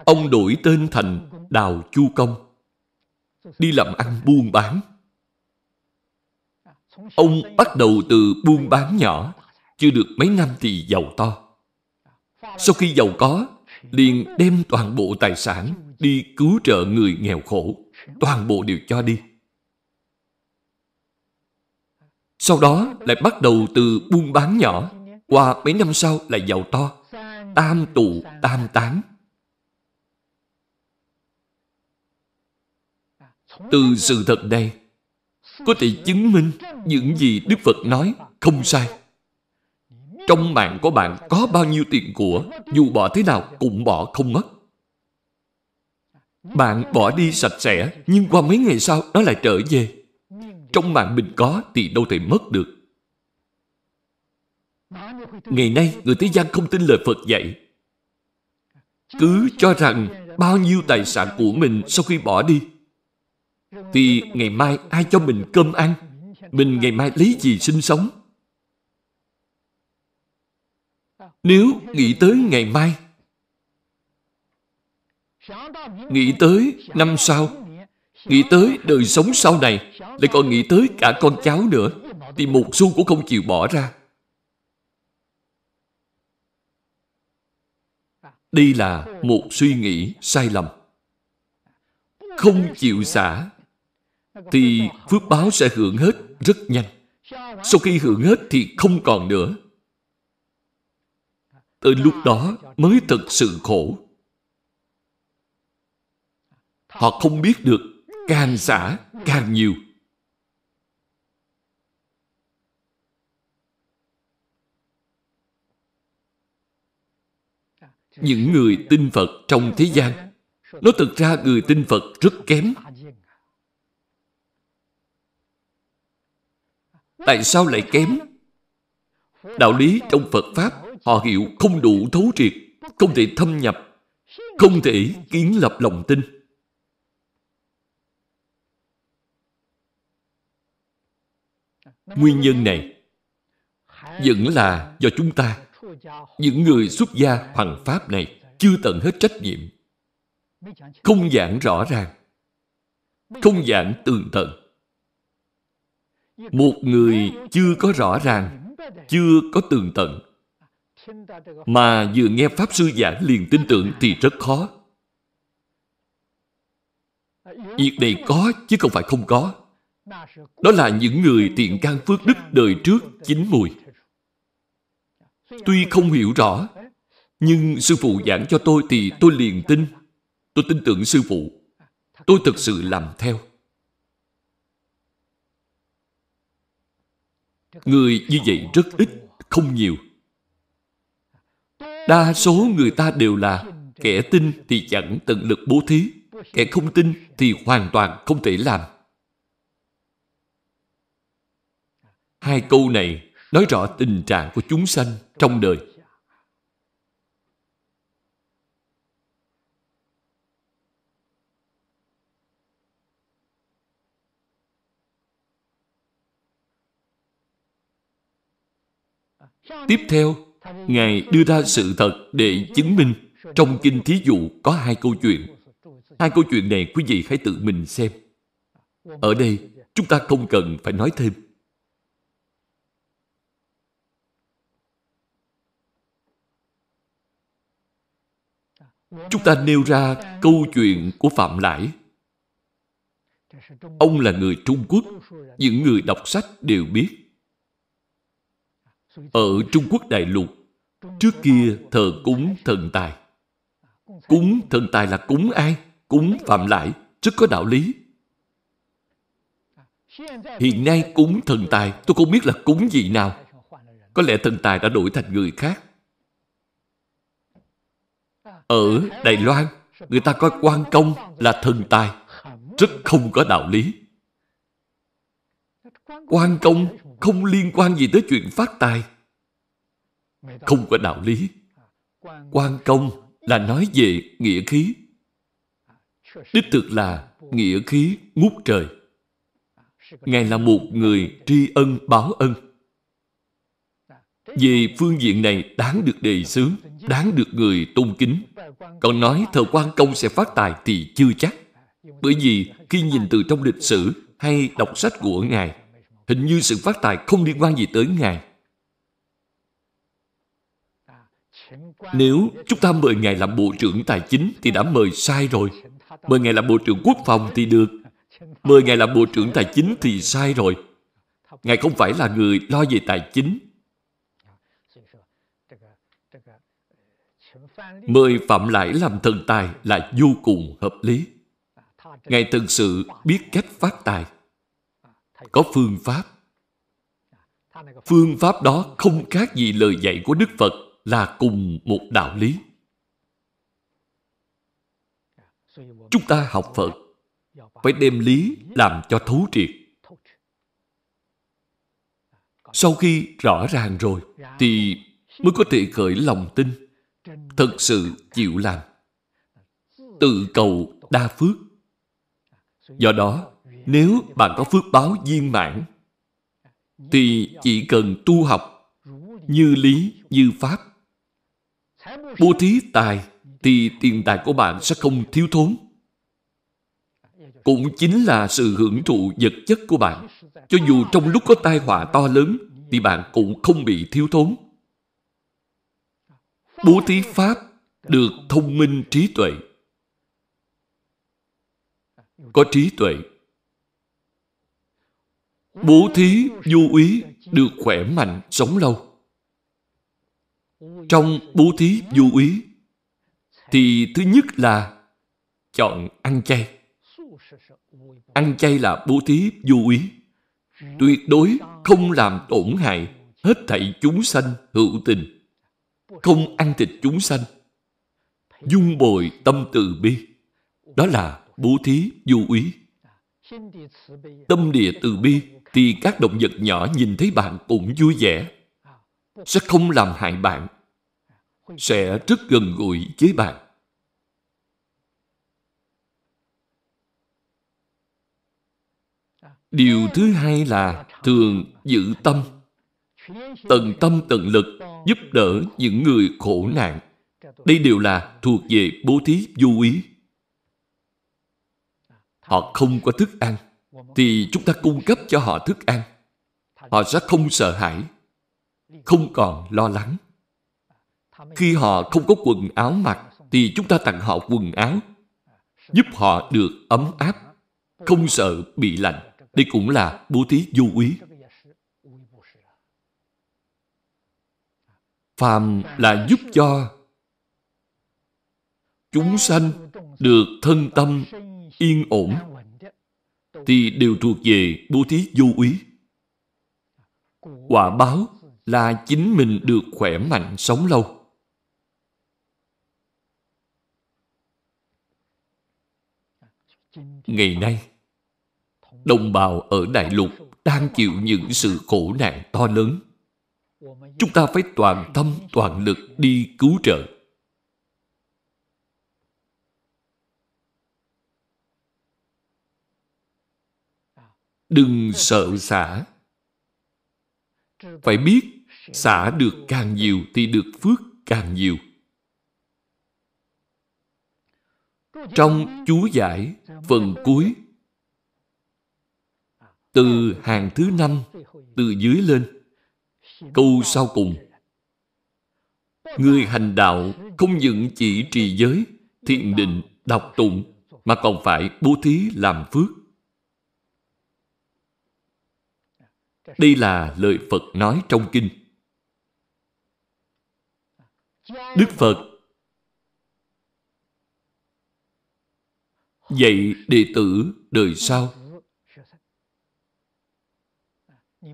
Ông đổi tên thành đào chu công, đi làm ăn buôn bán. Ông bắt đầu từ buôn bán nhỏ, chưa được mấy năm thì giàu to. Sau khi giàu có, liền đem toàn bộ tài sản đi cứu trợ người nghèo khổ, toàn bộ đều cho đi. Sau đó lại bắt đầu từ buôn bán nhỏ qua mấy năm sau lại giàu to tam tụ tam tán từ sự thật này có thể chứng minh những gì Đức Phật nói không sai. Trong mạng của bạn có bao nhiêu tiền của, dù bỏ thế nào cũng bỏ không mất. Bạn bỏ đi sạch sẽ, nhưng qua mấy ngày sau nó lại trở về. Trong mạng mình có thì đâu thể mất được. Ngày nay, người thế gian không tin lời Phật dạy. Cứ cho rằng bao nhiêu tài sản của mình sau khi bỏ đi, thì ngày mai ai cho mình cơm ăn? Mình ngày mai lấy gì sinh sống? Nếu nghĩ tới ngày mai, nghĩ tới năm sau, nghĩ tới đời sống sau này, lại còn nghĩ tới cả con cháu nữa, thì một xu cũng không chịu bỏ ra. Đây là một suy nghĩ sai lầm. Không chịu xả, thì phước báo sẽ hưởng hết rất nhanh. Sau khi hưởng hết thì không còn nữa. Tới lúc đó mới thật sự khổ. Họ không biết được càng xả càng nhiều. Những người tin Phật trong thế gian nó thực ra người tin Phật rất kém Tại sao lại kém? Đạo lý trong Phật Pháp họ hiểu không đủ thấu triệt, không thể thâm nhập, không thể kiến lập lòng tin. Nguyên nhân này vẫn là do chúng ta, những người xuất gia hoằng Pháp này chưa tận hết trách nhiệm. Không giảng rõ ràng, không giảng tường tận. Một người chưa có rõ ràng, chưa có tường tận, mà vừa nghe Pháp Sư giảng liền tin tưởng thì rất khó. Việc này có chứ không phải không có. Đó là những người tiện can phước đức đời trước chín mùi. Tuy không hiểu rõ, nhưng sư phụ giảng cho tôi thì tôi liền tin. Tôi tin tưởng sư phụ. Tôi thực sự làm theo. Người như vậy rất ít, không nhiều. Đa số người ta đều là kẻ tin thì chẳng tận lực bố thí, kẻ không tin thì hoàn toàn không thể làm. Hai câu này nói rõ tình trạng của chúng sanh trong đời. Tiếp theo, Ngài đưa ra sự thật để chứng minh trong Kinh Thí Dụ có hai câu chuyện. Hai câu chuyện này quý vị hãy tự mình xem. Ở đây, chúng ta không cần phải nói thêm. Chúng ta nêu ra câu chuyện của Phạm Lãi. Ông là người Trung Quốc, những người đọc sách đều biết. Ở Trung Quốc Đại Lục, trước kia thờ cúng thần tài. Cúng thần tài là cúng ai? Cúng Phạm Lãi, rất có đạo lý. Hiện nay cúng thần tài, tôi không biết là cúng gì nào. Có lẽ thần tài đã đổi thành người khác. Ở Đài Loan, người ta coi quan công là thần tài, rất không có đạo lý. Quan công không liên quan gì tới chuyện phát tài. Không có đạo lý. Quan công là nói về nghĩa khí. Đích thực là nghĩa khí ngút trời. Ngài là một người tri ân báo ân. vì phương diện này đáng được đề xướng, đáng được người tôn kính. Còn nói thờ quan công sẽ phát tài thì chưa chắc. Bởi vì khi nhìn từ trong lịch sử hay đọc sách của Ngài, hình như sự phát tài không liên quan gì tới Ngài. Nếu chúng ta mời Ngài làm Bộ trưởng Tài chính thì đã mời sai rồi. Mời Ngài làm Bộ trưởng Quốc phòng thì được. Mời Ngài làm Bộ trưởng Tài chính thì sai rồi. Ngài không phải là người lo về tài chính. Mời Phạm Lãi làm thần tài là vô cùng hợp lý. Ngài thực sự biết cách phát tài. có phương pháp. Phương pháp đó không khác gì lời dạy của Đức Phật là cùng một đạo lý. Chúng ta học Phật phải đem lý làm cho thấu triệt. Sau khi rõ ràng rồi thì mới có thể khởi lòng tin, thật sự chịu làm. Tự cầu đa phước. Do đó, nếu bạn có phước báo viên mãn, thì chỉ cần tu học như lý, như pháp. Bố thí tài thì tiền tài của bạn sẽ không thiếu thốn. Cũng chính là sự hưởng thụ vật chất của bạn. Cho dù trong lúc có tai họa to lớn, thì bạn cũng không bị thiếu thốn. Bố thí pháp được thông minh trí tuệ. Có trí tuệ. Bố thí vô úy được khỏe mạnh, sống lâu. Trong bố thí vô úy thì thứ nhất là chọn ăn chay. Ăn chay là bố thí vô úy. Tuyệt đối không làm tổn hại hết thảy chúng sanh hữu tình. Không ăn thịt chúng sanh. Dung bồi tâm từ bi. Đó là bố thí vô úy. Tâm địa từ bi thì các động vật nhỏ nhìn thấy bạn cũng vui vẻ. Sẽ không làm hại bạn. Sẽ rất gần gũi với bạn. Điều thứ hai là thường giữ tâm. Tận tâm tận lực giúp đỡ những người khổ nạn. Đây đều là thuộc về bố thí vô ý. Họ không có thức ăn, thì chúng ta cung cấp cho họ thức ăn. Họ sẽ không sợ hãi, không còn lo lắng. Khi họ không có quần áo mặc, thì chúng ta tặng họ quần áo, giúp họ được ấm áp, không sợ bị lạnh. Đây cũng là bố thí vô ý. Phàm là giúp cho chúng sanh được thân tâm yên ổn thì đều thuộc về bố thí vô úy. Quả báo là chính mình được khỏe mạnh sống lâu. Ngày nay, đồng bào ở Đại Lục đang chịu những sự khổ nạn to lớn. Chúng ta phải toàn tâm, toàn lực đi cứu trợ. Đừng sợ xả. Phải biết xả được càng nhiều thì được phước càng nhiều. Trong chú giải phần cuối, từ hàng thứ năm, từ dưới lên câu sau cùng. Người hành đạo không những chỉ trì giới thiện định đọc tụng mà còn phải bố thí làm phước. Đây là lời phật nói trong kinh. Đức phật dạy đệ tử đời sau.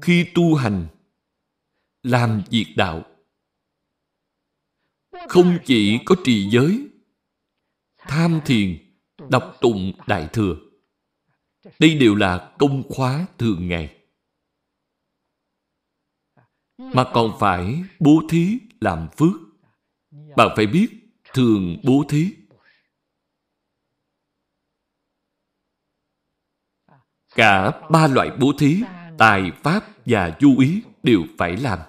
Khi tu hành làm việc đạo. Không chỉ có trì giới, tham thiền, đọc tụng đại thừa, đây đều là công khóa thường ngày. Mà còn phải bố thí làm phước. Bạn phải biết thường bố thí. Cả ba loại bố thí, tài, pháp và du ý đều phải làm.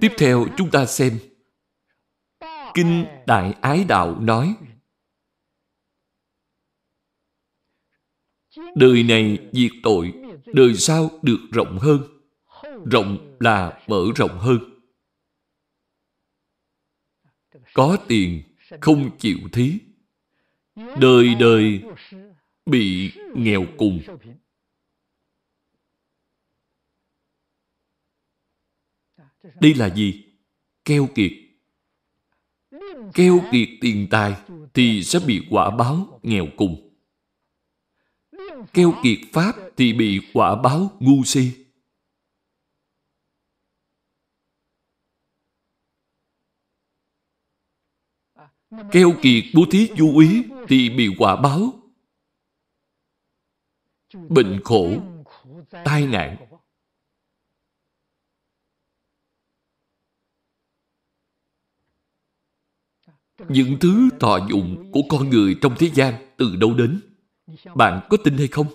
Tiếp theo chúng ta xem. Kinh Đại Ái Đạo nói, Đời này diệt tội, Đời sau được rộng hơn. Rộng là mở rộng hơn. Có tiền, không chịu thí. Đời đời bị nghèo cùng. Đây là gì? Keo kiệt. Keo kiệt tiền tài thì sẽ bị quả báo nghèo cùng. keo kiệt Pháp thì bị quả báo ngu si. Keo kiệt bố thí du ý thì bị quả báo. Bệnh khổ, tai nạn. Những thứ thọ dụng của con người trong thế gian từ đâu đến? Bạn có tin hay không?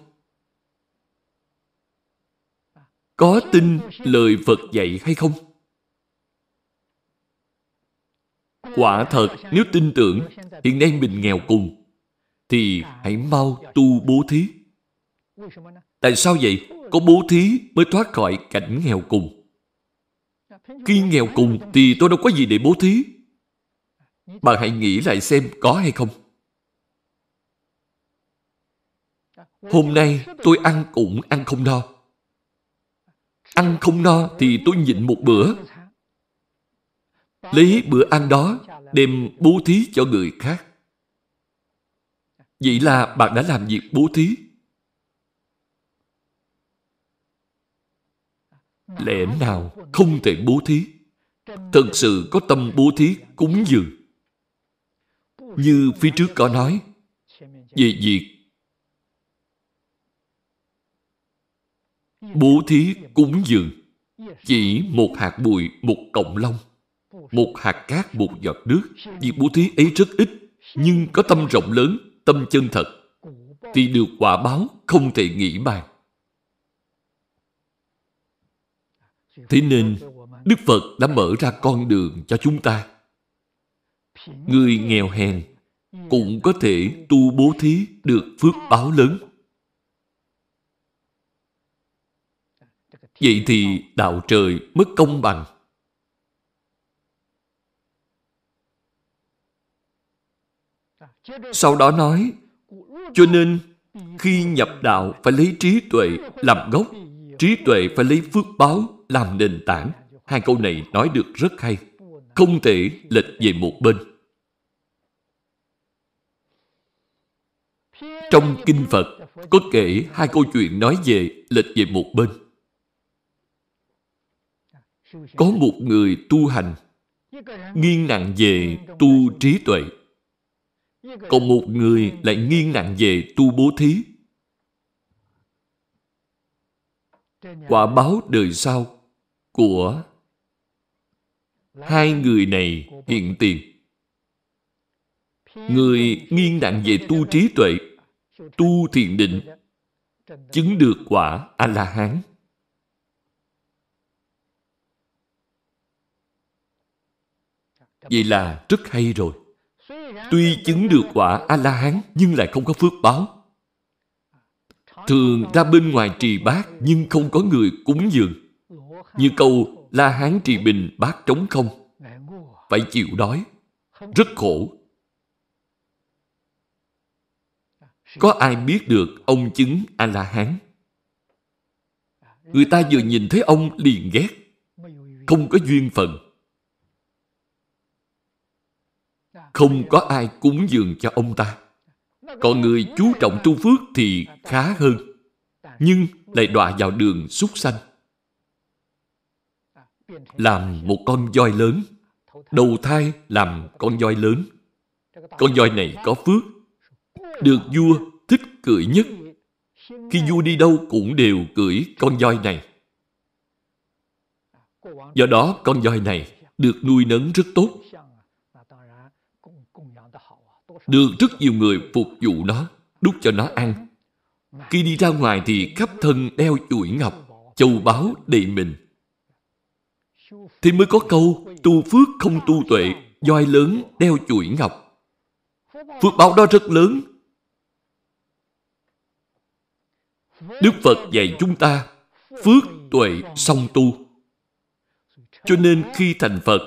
Có tin lời Phật dạy hay không? Quả thật, nếu tin tưởng hiện nay mình nghèo cùng, thì hãy mau tu bố thí. Tại sao vậy? Có bố thí mới thoát khỏi cảnh nghèo cùng. Khi nghèo cùng thì tôi đâu có gì để bố thí. Bạn hãy nghĩ lại xem có hay không. Hôm nay tôi ăn cũng ăn không no. Ăn không no thì tôi nhịn một bữa. Lấy bữa ăn đó, đem bố thí cho người khác. Vậy là bạn đã làm việc bố thí. Lẽ nào không thể bố thí? Thật sự có tâm bố thí cúng dường. Như phía trước có nói, về việc bố thí cúng dường chỉ một hạt bụi một cộng long một hạt cát một giọt nước. Việc bố thí ấy rất ít nhưng có tâm rộng lớn tâm chân thật thì được quả báo không thể nghĩ bàn. Thế nên đức phật đã mở ra con đường cho chúng ta người nghèo hèn cũng có thể tu bố thí được phước báo lớn Vậy thì đạo trời mất công bằng. Sau đó nói, cho nên khi nhập đạo phải lấy trí tuệ làm gốc, trí tuệ phải lấy phước báo làm nền tảng. Hai câu này nói được rất hay, không thể lệch về một bên. Trong Kinh Phật có kể hai câu chuyện nói về lệch về một bên. Có một người tu hành nghiêng nặng về tu trí tuệ. Còn một người lại nghiêng nặng về tu bố thí. Quả báo đời sau của hai người này hiện tiền. Người nghiêng nặng về tu trí tuệ, tu thiền định, chứng được quả A-la-hán. Vậy là rất hay rồi. Tuy chứng được quả A-la-hán nhưng lại không có phước báo. Thường ra bên ngoài trì bát nhưng không có người cúng dường. Như câu La Hán trì bình bát trống không. Phải chịu đói. Rất khổ. Có ai biết được ông chứng A-la-hán? Người ta vừa nhìn thấy ông liền ghét. Không có duyên phận. không có ai cúng dường cho ông ta. Còn người chú trọng tu phước thì khá hơn, nhưng lại đọa vào đường súc sanh. Làm một con voi lớn, đầu thai làm con voi lớn. Con voi này có phước, được vua thích cưỡi nhất. Khi vua đi đâu cũng đều cưỡi con voi này. Do đó con voi này được nuôi nấng rất tốt được rất nhiều người phục vụ nó, đút cho nó ăn. Khi đi ra ngoài thì khắp thân đeo chuỗi ngọc, châu báu đầy mình. Thì mới có câu tu phước không tu tuệ, voi lớn đeo chuỗi ngọc. Phước báo đó rất lớn. Đức Phật dạy chúng ta phước tuệ song tu. Cho nên khi thành Phật,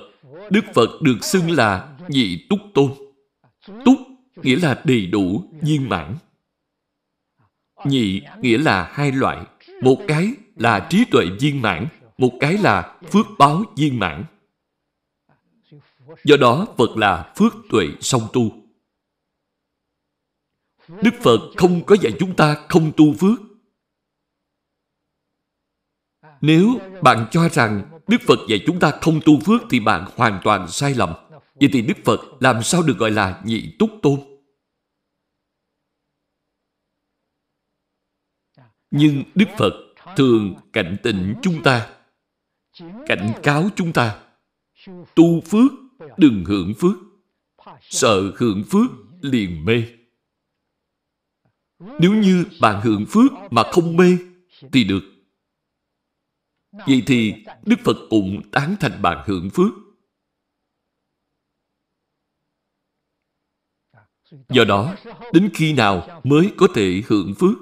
Đức Phật được xưng là nhị túc tôn. Túc nghĩa là đầy đủ, viên mãn. Nhị nghĩa là hai loại. Một cái là trí tuệ viên mãn, một cái là phước báo viên mãn. Do đó Phật là phước tuệ song tu. Đức Phật không có dạy chúng ta không tu phước. Nếu bạn cho rằng Đức Phật dạy chúng ta không tu phước thì bạn hoàn toàn sai lầm. Vậy thì Đức Phật làm sao được gọi là nhị túc tôn? Nhưng Đức Phật thường cảnh tỉnh chúng ta, cảnh cáo chúng ta, tu phước đừng hưởng phước, sợ hưởng phước liền mê. Nếu như bạn hưởng phước mà không mê thì được. Vậy thì Đức Phật cũng tán thành bạn hưởng phước. Do đó, đến khi nào mới có thể hưởng phước?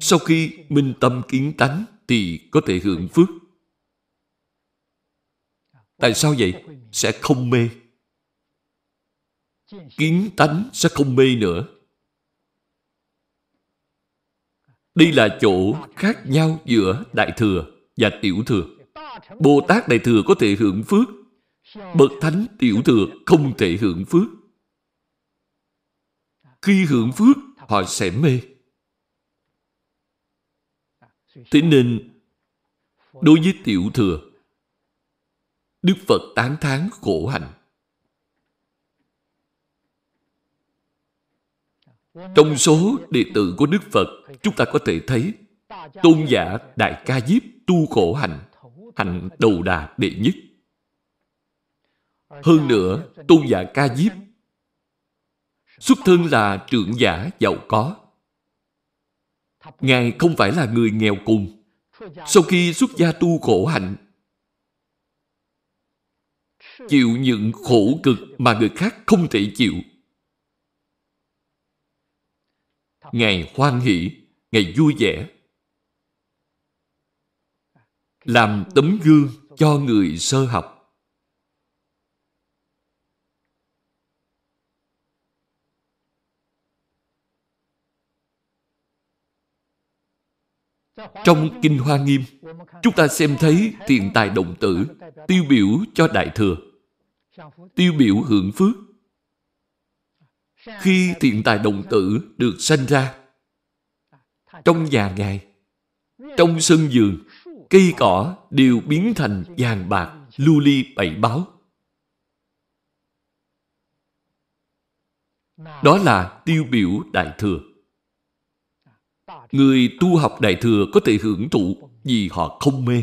Sau khi minh tâm kiến tánh thì có thể hưởng phước. Tại sao vậy? Sẽ không mê. Kiến tánh sẽ không mê nữa. Đây là chỗ khác nhau giữa Đại Thừa và Tiểu Thừa. Bồ Tát Đại Thừa có thể hưởng phước. Bậc Thánh Tiểu Thừa không thể hưởng phước. Khi hưởng phước, họ sẽ mê. Thế nên, đối với Tiểu Thừa, Đức Phật tán thán khổ hạnh. Trong số đệ tử của Đức Phật, chúng ta có thể thấy tôn giả Đại Ca Diếp tu khổ hạnh, hạnh đầu đà đệ nhất. Hơn nữa, tôn giả Ca Diếp xuất thân là trưởng giả giàu có. Ngài không phải là người nghèo cùng. Sau khi xuất gia tu khổ hạnh, chịu những khổ cực mà người khác không thể chịu. Ngài hoan hỷ, Ngài vui vẻ. Làm tấm gương cho người sơ học. Trong Kinh Hoa Nghiêm, chúng ta xem thấy thiện tài động tử tiêu biểu cho Đại Thừa, tiêu biểu hưởng phước. Khi thiện tài đồng tử được sanh ra, trong nhà Ngài, trong sân vườn, cây cỏ đều biến thành vàng bạc, lưu ly bảy báo. Đó là tiêu biểu Đại Thừa. Người tu học Đại Thừa có thể hưởng thụ vì họ không mê.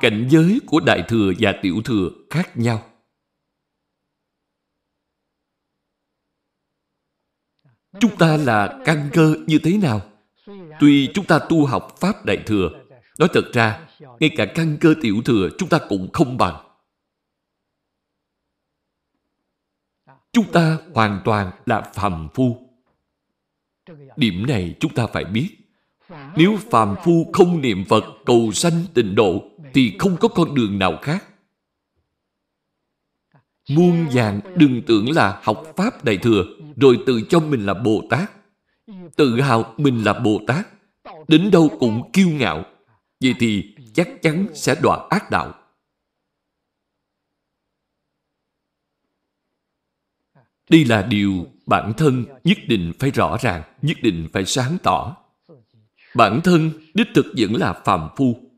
Cảnh giới của Đại Thừa và Tiểu Thừa khác nhau. Chúng ta là căn cơ như thế nào? Tuy chúng ta tu học Pháp Đại Thừa, nói thật ra, ngay cả căn cơ Tiểu Thừa chúng ta cũng không bằng. Chúng ta hoàn toàn là phàm phu. Điểm này chúng ta phải biết. Nếu phàm phu không niệm Phật cầu sanh tịnh độ thì không có con đường nào khác. Muôn vàng đừng tưởng là học Pháp Đại Thừa rồi tự cho mình là Bồ Tát. Tự hào mình là Bồ Tát. Đến đâu cũng kiêu ngạo. Vậy thì chắc chắn sẽ đọa ác đạo. Đây là điều bản thân nhất định phải rõ ràng, nhất định phải sáng tỏ. Bản thân đích thực vẫn là phàm phu.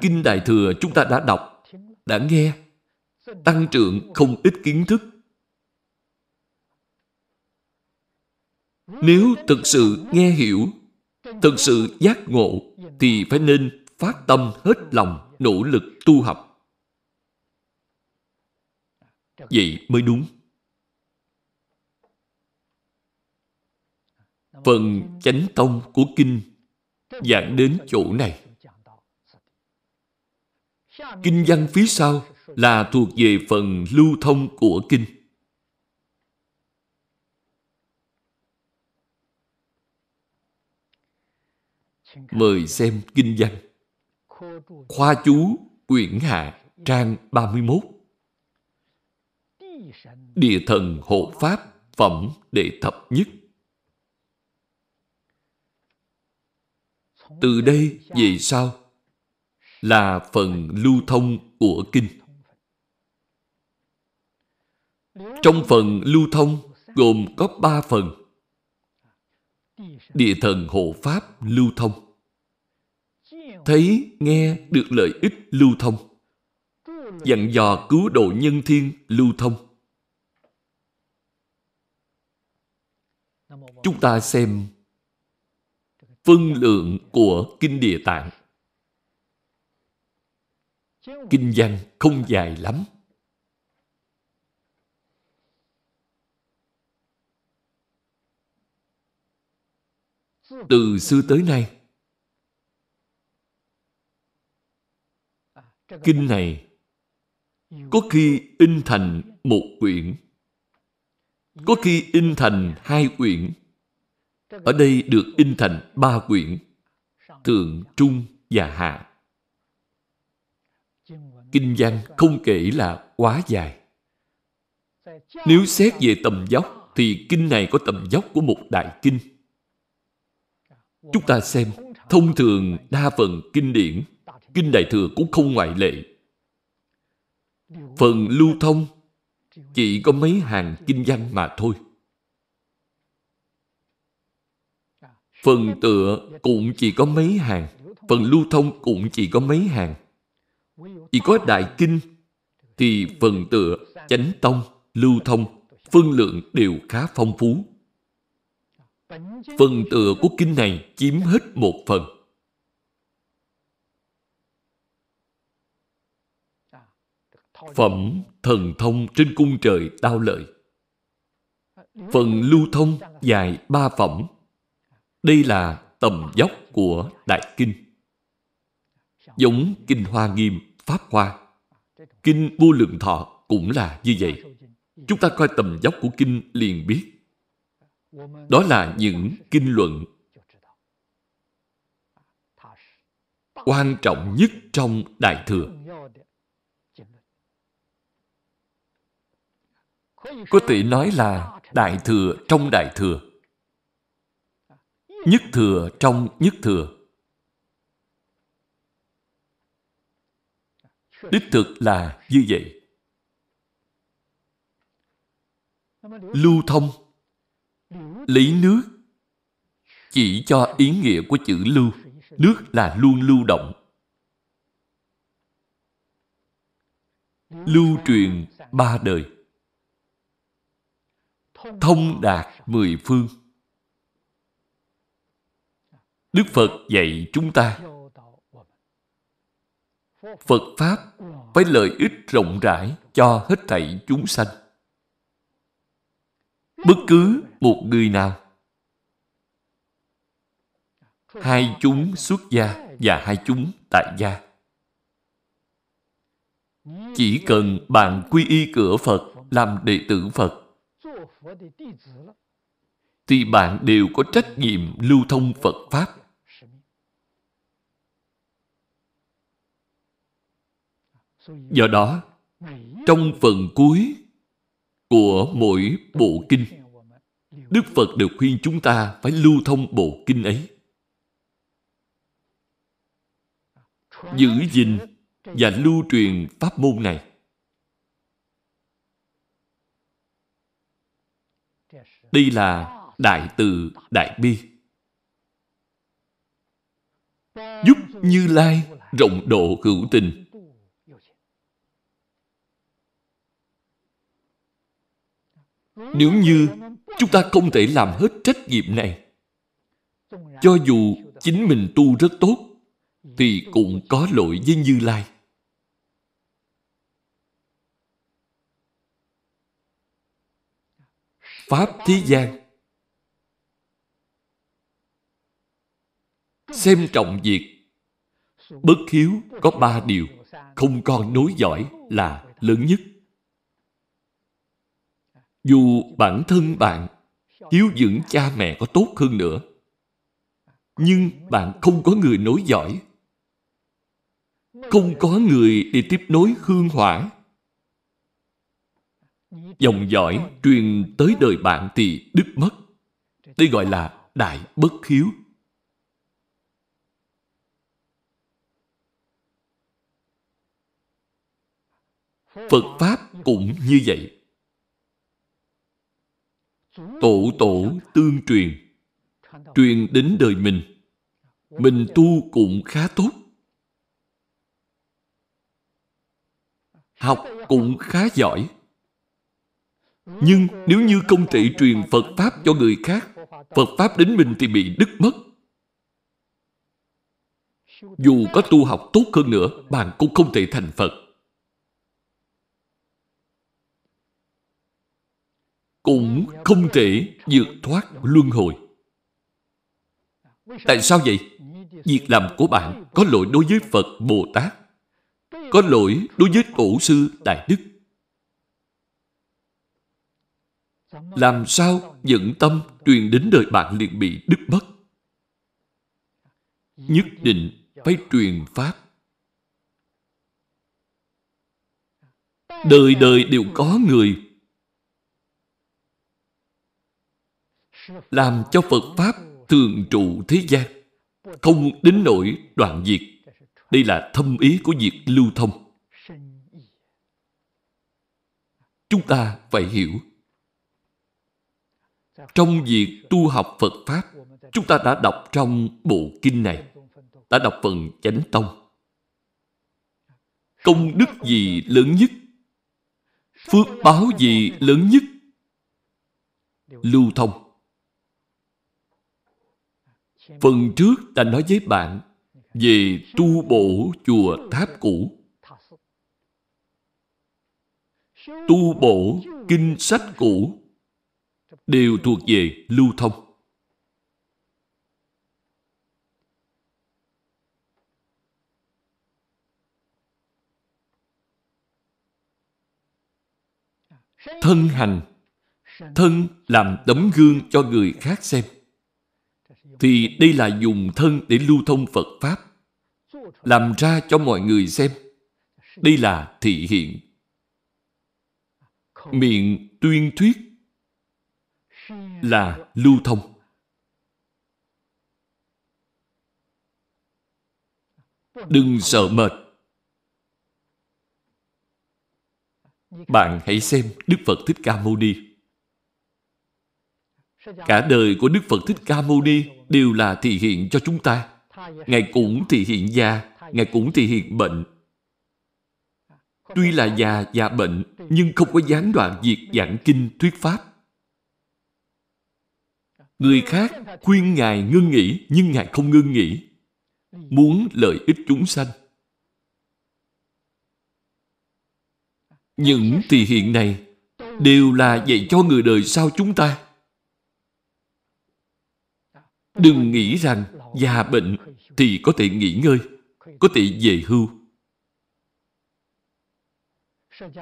Kinh Đại Thừa chúng ta đã đọc, đã nghe, tăng trưởng không ít kiến thức. Nếu thực sự nghe hiểu, thực sự giác ngộ, thì phải nên phát tâm hết lòng nỗ lực tu học. Vậy mới đúng. Phần chánh tông của kinh giảng đến chỗ này. Kinh văn phía sau là thuộc về phần lưu thông của kinh. Mời xem kinh văn. Khoa chú quyển hạ, trang 31 Địa thần hộ pháp phẩm đệ thập nhất Từ đây về sau là phần lưu thông của kinh. Trong phần lưu thông gồm có ba phần. Địa thần hộ pháp lưu thông. Thấy, nghe được lợi ích lưu thông. Dặn dò cứu độ nhân thiên lưu thông. Chúng ta xem phân lượng của Kinh Địa Tạng. Kinh văn không dài lắm. Từ xưa tới nay, Kinh này có khi in thành một quyển, có khi in thành hai quyển, ở đây được in thành ba quyển, Thượng, Trung và Hạ. Kinh văn không kể là quá dài. Nếu xét về tầm dốc, thì kinh này có tầm dốc của một đại kinh. Chúng ta xem, thông thường đa phần kinh điển, kinh đại thừa cũng không ngoại lệ. Phần lưu thông chỉ có mấy hàng kinh văn mà thôi. Phần tựa cũng chỉ có mấy hàng, phần lưu thông cũng chỉ có mấy hàng. Chỉ có đại kinh thì phần tựa, chánh tông, lưu thông, phân lượng đều khá phong phú. Phần tựa của kinh này chiếm hết một phần. Phẩm thần thông trên cung trời đao lợi. Phần lưu thông dài ba phẩm. Đây là tầm dốc của Đại Kinh. Giống Kinh Hoa Nghiêm, Pháp Hoa. Kinh Vô Lượng Thọ cũng là như vậy. Chúng ta coi tầm dốc của Kinh liền biết. Đó là những kinh luận quan trọng nhất trong Đại Thừa. Có thể nói là Đại Thừa trong Đại Thừa. Nhất Thừa trong Nhất Thừa. Đích thực là như vậy. Lưu thông, lấy nước, chỉ cho ý nghĩa của chữ lưu. Nước là luôn lưu động. Lưu truyền ba đời. Thông đạt mười phương. Đức Phật dạy chúng ta Phật Pháp với lợi ích rộng rãi cho hết thảy chúng sanh. Bất cứ một người nào, hai chúng xuất gia và hai chúng tại gia. Chỉ cần bạn quy y cửa Phật, làm đệ tử Phật, thì bạn đều có trách nhiệm lưu thông Phật Pháp. Do đó, trong phần cuối của mỗi bộ kinh, Đức Phật đều khuyên chúng ta phải lưu thông bộ kinh ấy. Giữ gìn và lưu truyền pháp môn này. Đây là Đại Từ Đại Bi. Giúp Như Lai rộng độ hữu tình. Nếu như chúng ta không thể làm hết trách nhiệm này, cho dù chính mình tu rất tốt, thì cũng có lỗi với Như Lai. Pháp thế gian Xem trọng việc Bất hiếu có ba điều Không con nối dõi là lớn nhất dù bản thân bạn hiếu dưỡng cha mẹ có tốt hơn nữa, nhưng bạn không có người nối dõi, không có người để tiếp nối hương hỏa. Dòng dõi truyền tới đời bạn thì đứt mất. Đây gọi là đại bất hiếu. Phật pháp cũng như vậy. Tổ tổ tương truyền, truyền đến đời mình. Mình tu cũng khá tốt. Học cũng khá giỏi. Nhưng nếu như không thể truyền Phật Pháp cho người khác, Phật Pháp đến mình thì bị đứt mất. Dù có tu học tốt hơn nữa, bạn cũng không thể thành Phật. Cũng không thể vượt thoát luân hồi. Tại sao vậy? Việc làm của bạn có lỗi đối với Phật Bồ Tát, có lỗi đối với Tổ sư Đại Đức. Làm sao dẫn tâm truyền đến đời bạn liền bị đứt mất? Nhất định phải truyền Pháp. Đời đời đều có người làm cho Phật Pháp thường trụ thế gian, không đến nỗi đoạn diệt. Đây là thâm ý của việc lưu thông. Chúng ta phải hiểu. Trong việc tu học Phật Pháp, chúng ta đã đọc trong bộ kinh này đã đọc phần chánh tông. Công đức gì lớn nhất? Phước báo gì lớn nhất? Lưu thông. Phần trước ta nói với bạn về tu bổ chùa tháp cũ. Tu bổ kinh sách cũ đều thuộc về lưu thông. thân hành, thân làm tấm gương cho người khác xem thì đây là dùng thân để lưu thông phật pháp, làm ra cho mọi người xem. Đây là thị hiện. Miệng tuyên thuyết là lưu thông. Đừng sợ mệt. Bạn hãy xem Đức Phật Thích Ca Mâu Ni. Cả đời của Đức Phật Thích Ca Mâu Ni đều là thị hiện cho chúng ta. Ngài cũng thị hiện già, Ngài cũng thị hiện bệnh. Tuy là già và bệnh, nhưng không có gián đoạn việc giảng kinh thuyết Pháp. Người khác khuyên Ngài ngưng nghỉ, nhưng Ngài không ngưng nghỉ. Muốn lợi ích chúng sanh. Những thị hiện này đều là dạy cho người đời sau chúng ta. Đừng nghĩ rằng già bệnh thì có thể nghỉ ngơi, có thể về hưu.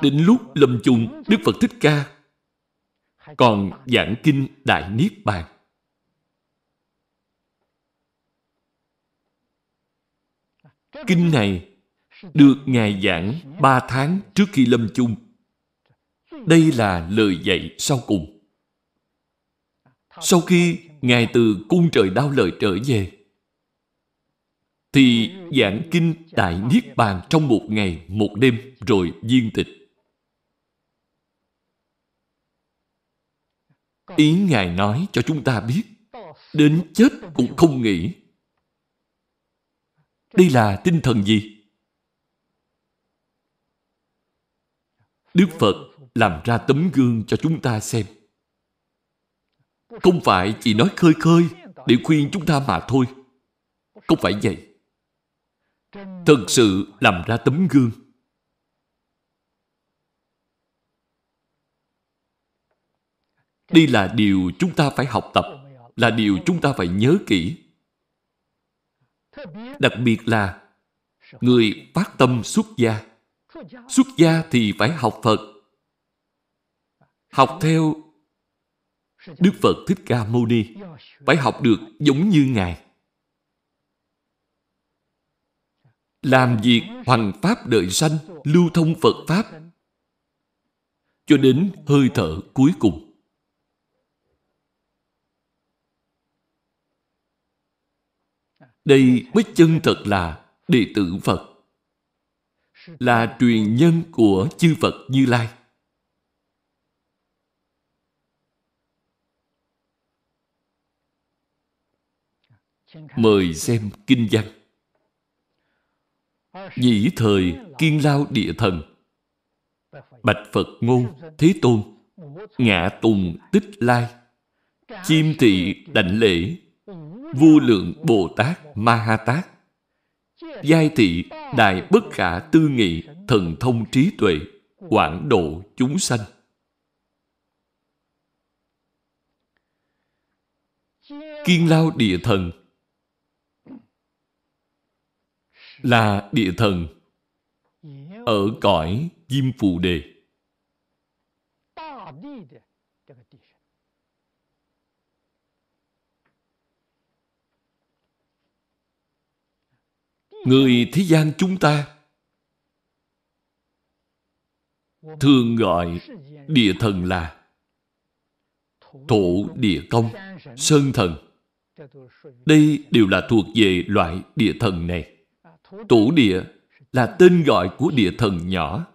Đến lúc lâm chung, Đức Phật Thích Ca còn giảng kinh Đại Niết Bàn. Kinh này được Ngài giảng ba tháng trước khi lâm chung. Đây là lời dạy sau cùng. Sau khi Ngài từ cung trời đau lời trở về, thì giảng kinh Đại Niết Bàn trong một ngày, một đêm rồi viên tịch. Ý Ngài nói cho chúng ta biết, đến chết cũng không nghĩ. Đây là tinh thần gì? Đức Phật làm ra tấm gương cho chúng ta xem. Không phải chỉ nói khơi khơi để khuyên chúng ta mà thôi. Không phải vậy. Thật sự làm ra tấm gương. Đây là điều chúng ta phải học tập, là điều chúng ta phải nhớ kỹ. Đặc biệt là người phát tâm xuất gia Xuất gia thì phải học Phật. Học theo Đức Phật Thích Ca Mâu Ni. Phải học được giống như Ngài. Làm việc hoằng pháp đời sanh, lưu thông Phật Pháp cho đến hơi thở cuối cùng. Đây mới chân thật là đệ tử Phật là truyền nhân của chư Phật Như Lai. Mời xem kinh văn. Nhĩ thời kiên lao địa thần. Bạch Phật ngôn Thế Tôn Ngạ tùng tích lai. Chim thị đảnh lễ, Vô lượng Bồ Tát Ma Ha Tát. Giai thị đại bất khả tư nghị Thần thông trí tuệ, Quảng độ chúng sanh. Kiên lao địa thần Là địa thần Ở cõi Diêm Phù Đề Người thế gian chúng ta thường gọi địa thần là thổ địa công, sơn thần. Đây đều là thuộc về loại địa thần này. Tổ địa là tên gọi của địa thần nhỏ.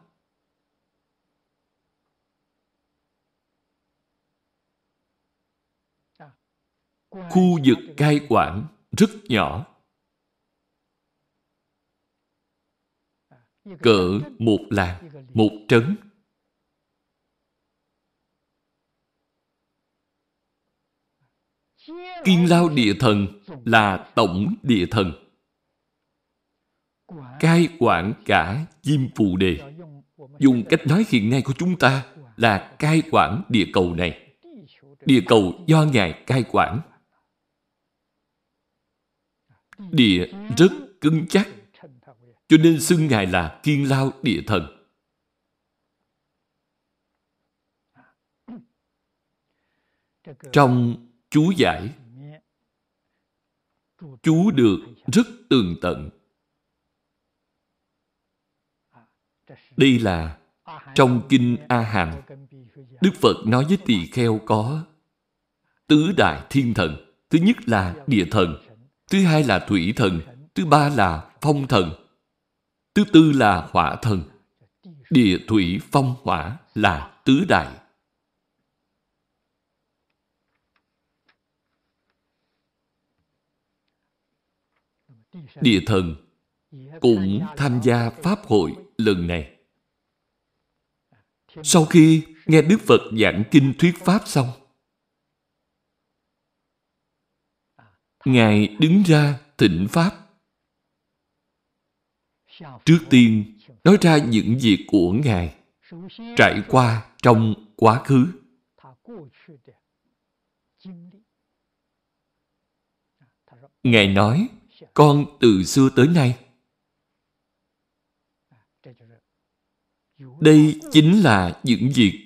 Khu vực cai quản rất nhỏ. cỡ một làng, một trấn. Kim lao địa thần là tổng địa thần. Cai quản cả Diêm Phù Đề. Dùng cách nói hiện nay của chúng ta là cai quản địa cầu này. Địa cầu do Ngài cai quản. Địa rất cứng chắc cho nên xưng Ngài là Kiên Lao Địa Thần. Trong chú giải, chú được rất tường tận. Đây là trong Kinh A Hàm, Đức Phật nói với tỳ kheo có tứ đại thiên thần. Thứ nhất là địa thần, thứ hai là thủy thần, thứ ba là phong thần, Thứ tư là hỏa thần. Địa thủy phong hỏa là tứ đại. Địa thần cũng tham gia Pháp hội lần này. Sau khi nghe Đức Phật giảng kinh thuyết Pháp xong, Ngài đứng ra thịnh Pháp Trước tiên, nói ra những việc của Ngài trải qua trong quá khứ. Ngài nói, con từ xưa tới nay. Đây chính là những việc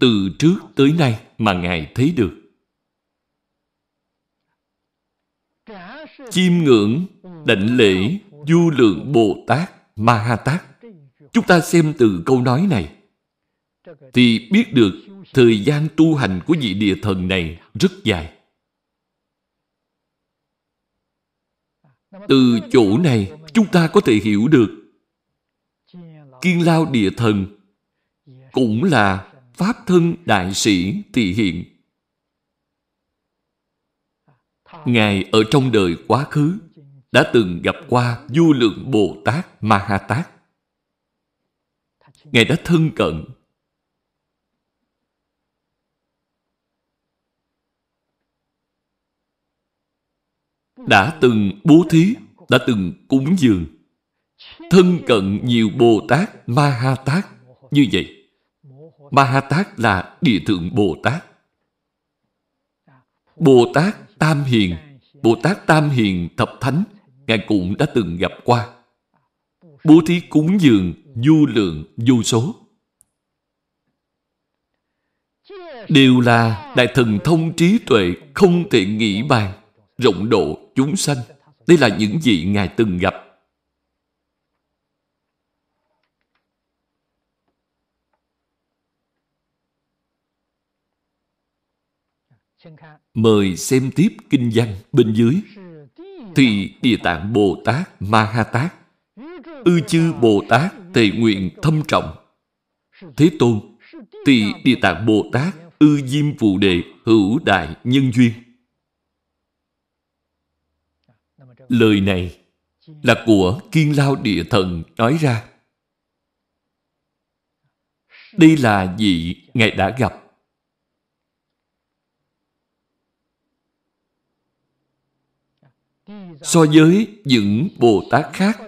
từ trước tới nay mà Ngài thấy được. Chiêm ngưỡng, đảnh lễ, Du lượng Bồ Tát Ma Ha Tát Chúng ta xem từ câu nói này thì biết được thời gian tu hành của vị địa thần này rất dài. Từ chỗ này chúng ta có thể hiểu được Kiên Lao Địa Thần cũng là Pháp thân Đại sĩ thị hiện. Ngài ở trong đời quá khứ đã từng gặp qua vô lượng Bồ Tát Ma Ha Tát. Ngài đã thân cận đã từng bố thí, đã từng cúng dường, thân cận nhiều Bồ Tát, Ma Ha Tát như vậy. Ma Ha Tát là địa thượng Bồ Tát. Bồ Tát Tam Hiền, Bồ Tát Tam Hiền Thập Thánh Ngài cũng đã từng gặp qua. Bố thí cúng dường du lượng du số. Đều là đại thần thông trí tuệ không thể nghĩ bàn, rộng độ chúng sanh. Đây là những gì Ngài từng gặp. Mời xem tiếp kinh văn bên dưới thì Địa Tạng Bồ Tát Ma Ha Tát ư chư Bồ Tát tề nguyện thâm trọng. Thế Tôn, tỳ Địa Tạng Bồ Tát ư diêm Phụ đề hữu đại nhân duyên. Lời này là của Kiên Lao Địa Thần nói ra. Đây là vị Ngài đã gặp. So với những Bồ Tát khác,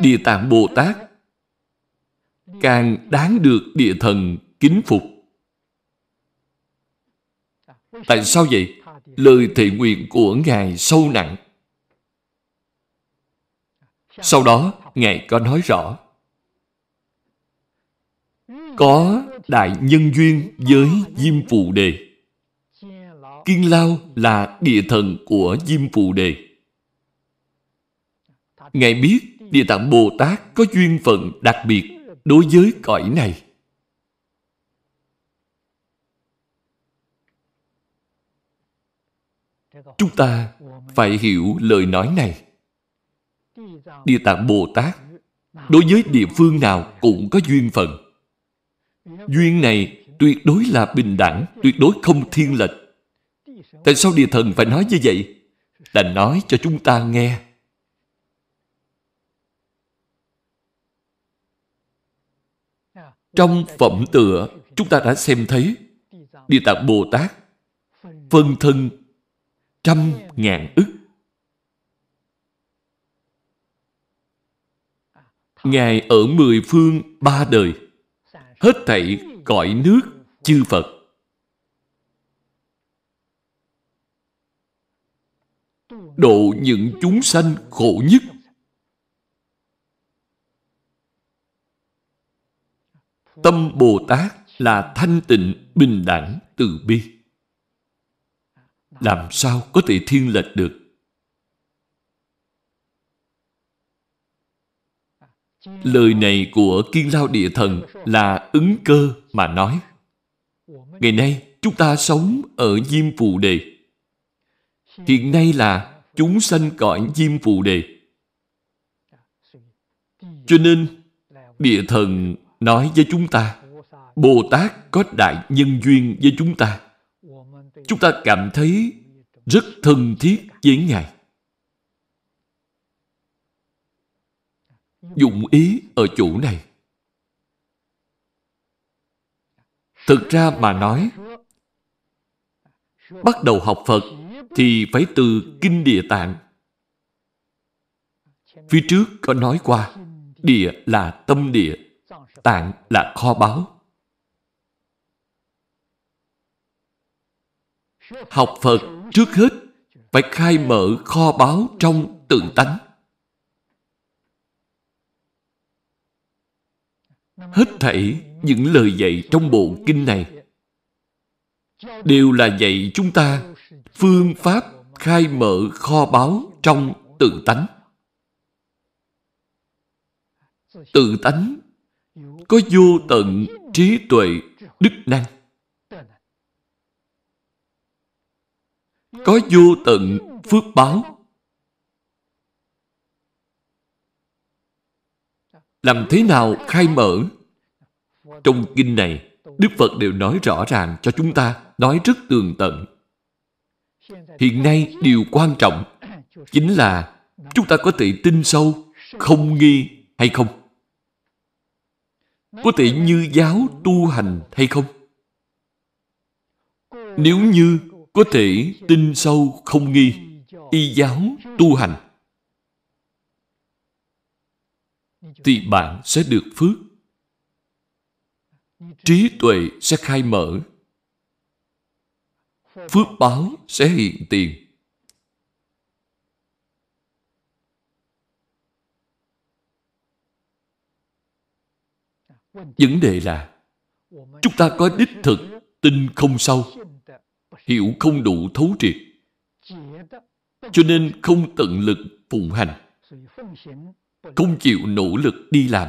Địa Tạng Bồ Tát càng đáng được địa thần kính phục. Tại sao vậy? Lời thệ nguyện của Ngài sâu nặng. Sau đó, Ngài có nói rõ. Có đại nhân duyên với Diêm Phù Đề. Kiên Lao là địa thần của Diêm Phù Đề. Ngài biết Địa Tạng Bồ Tát có duyên phận đặc biệt đối với cõi này. Chúng ta phải hiểu lời nói này. Địa Tạng Bồ Tát đối với địa phương nào cũng có duyên phận. Duyên này tuyệt đối là bình đẳng, tuyệt đối không thiên lệch. Tại sao địa thần phải nói như vậy? Là nói cho chúng ta nghe. Trong phẩm tựa, chúng ta đã xem thấy Địa Tạng Bồ Tát phân thân trăm ngàn ức. Ngài ở mười phương ba đời, hết thảy cõi nước chư Phật. Độ những chúng sanh khổ nhất Tâm Bồ Tát là thanh tịnh, bình đẳng, từ bi. Làm sao có thể thiên lệch được? Lời này của Kiên Lao Địa Thần là ứng cơ mà nói. Ngày nay, chúng ta sống ở Diêm Phù Đề. Hiện nay là chúng sanh cõi Diêm Phù Đề. Cho nên, địa thần nói với chúng ta Bồ Tát có đại nhân duyên với chúng ta. Chúng ta cảm thấy rất thân thiết với Ngài. Dụng ý ở chỗ này. Thực ra mà nói, bắt đầu học Phật thì phải từ Kinh Địa Tạng. Phía trước có nói qua, địa là tâm địa, tạng là kho báu. Học Phật trước hết phải khai mở kho báu trong tự tánh. Hết thảy những lời dạy trong bộ kinh này đều là dạy chúng ta phương pháp khai mở kho báu trong tự tánh. Tự tánh có vô tận trí tuệ đức năng. Có vô tận phước báo. Làm thế nào khai mở? Trong kinh này, đức phật đều nói rõ ràng cho chúng ta, nói rất tường tận hiện nay điều quan trọng chính là chúng ta có thể tin sâu, không nghi hay không? Có thể như giáo tu hành hay không? Nếu như có thể tin sâu, không nghi, y giáo tu hành, thì bạn sẽ được phước. Trí tuệ sẽ khai mở phước báo sẽ hiện tiền. Vấn đề là, chúng ta có đích thực tin không sâu, hiểu không đủ thấu triệt, cho nên không tận lực phụng hành, không chịu nỗ lực đi làm.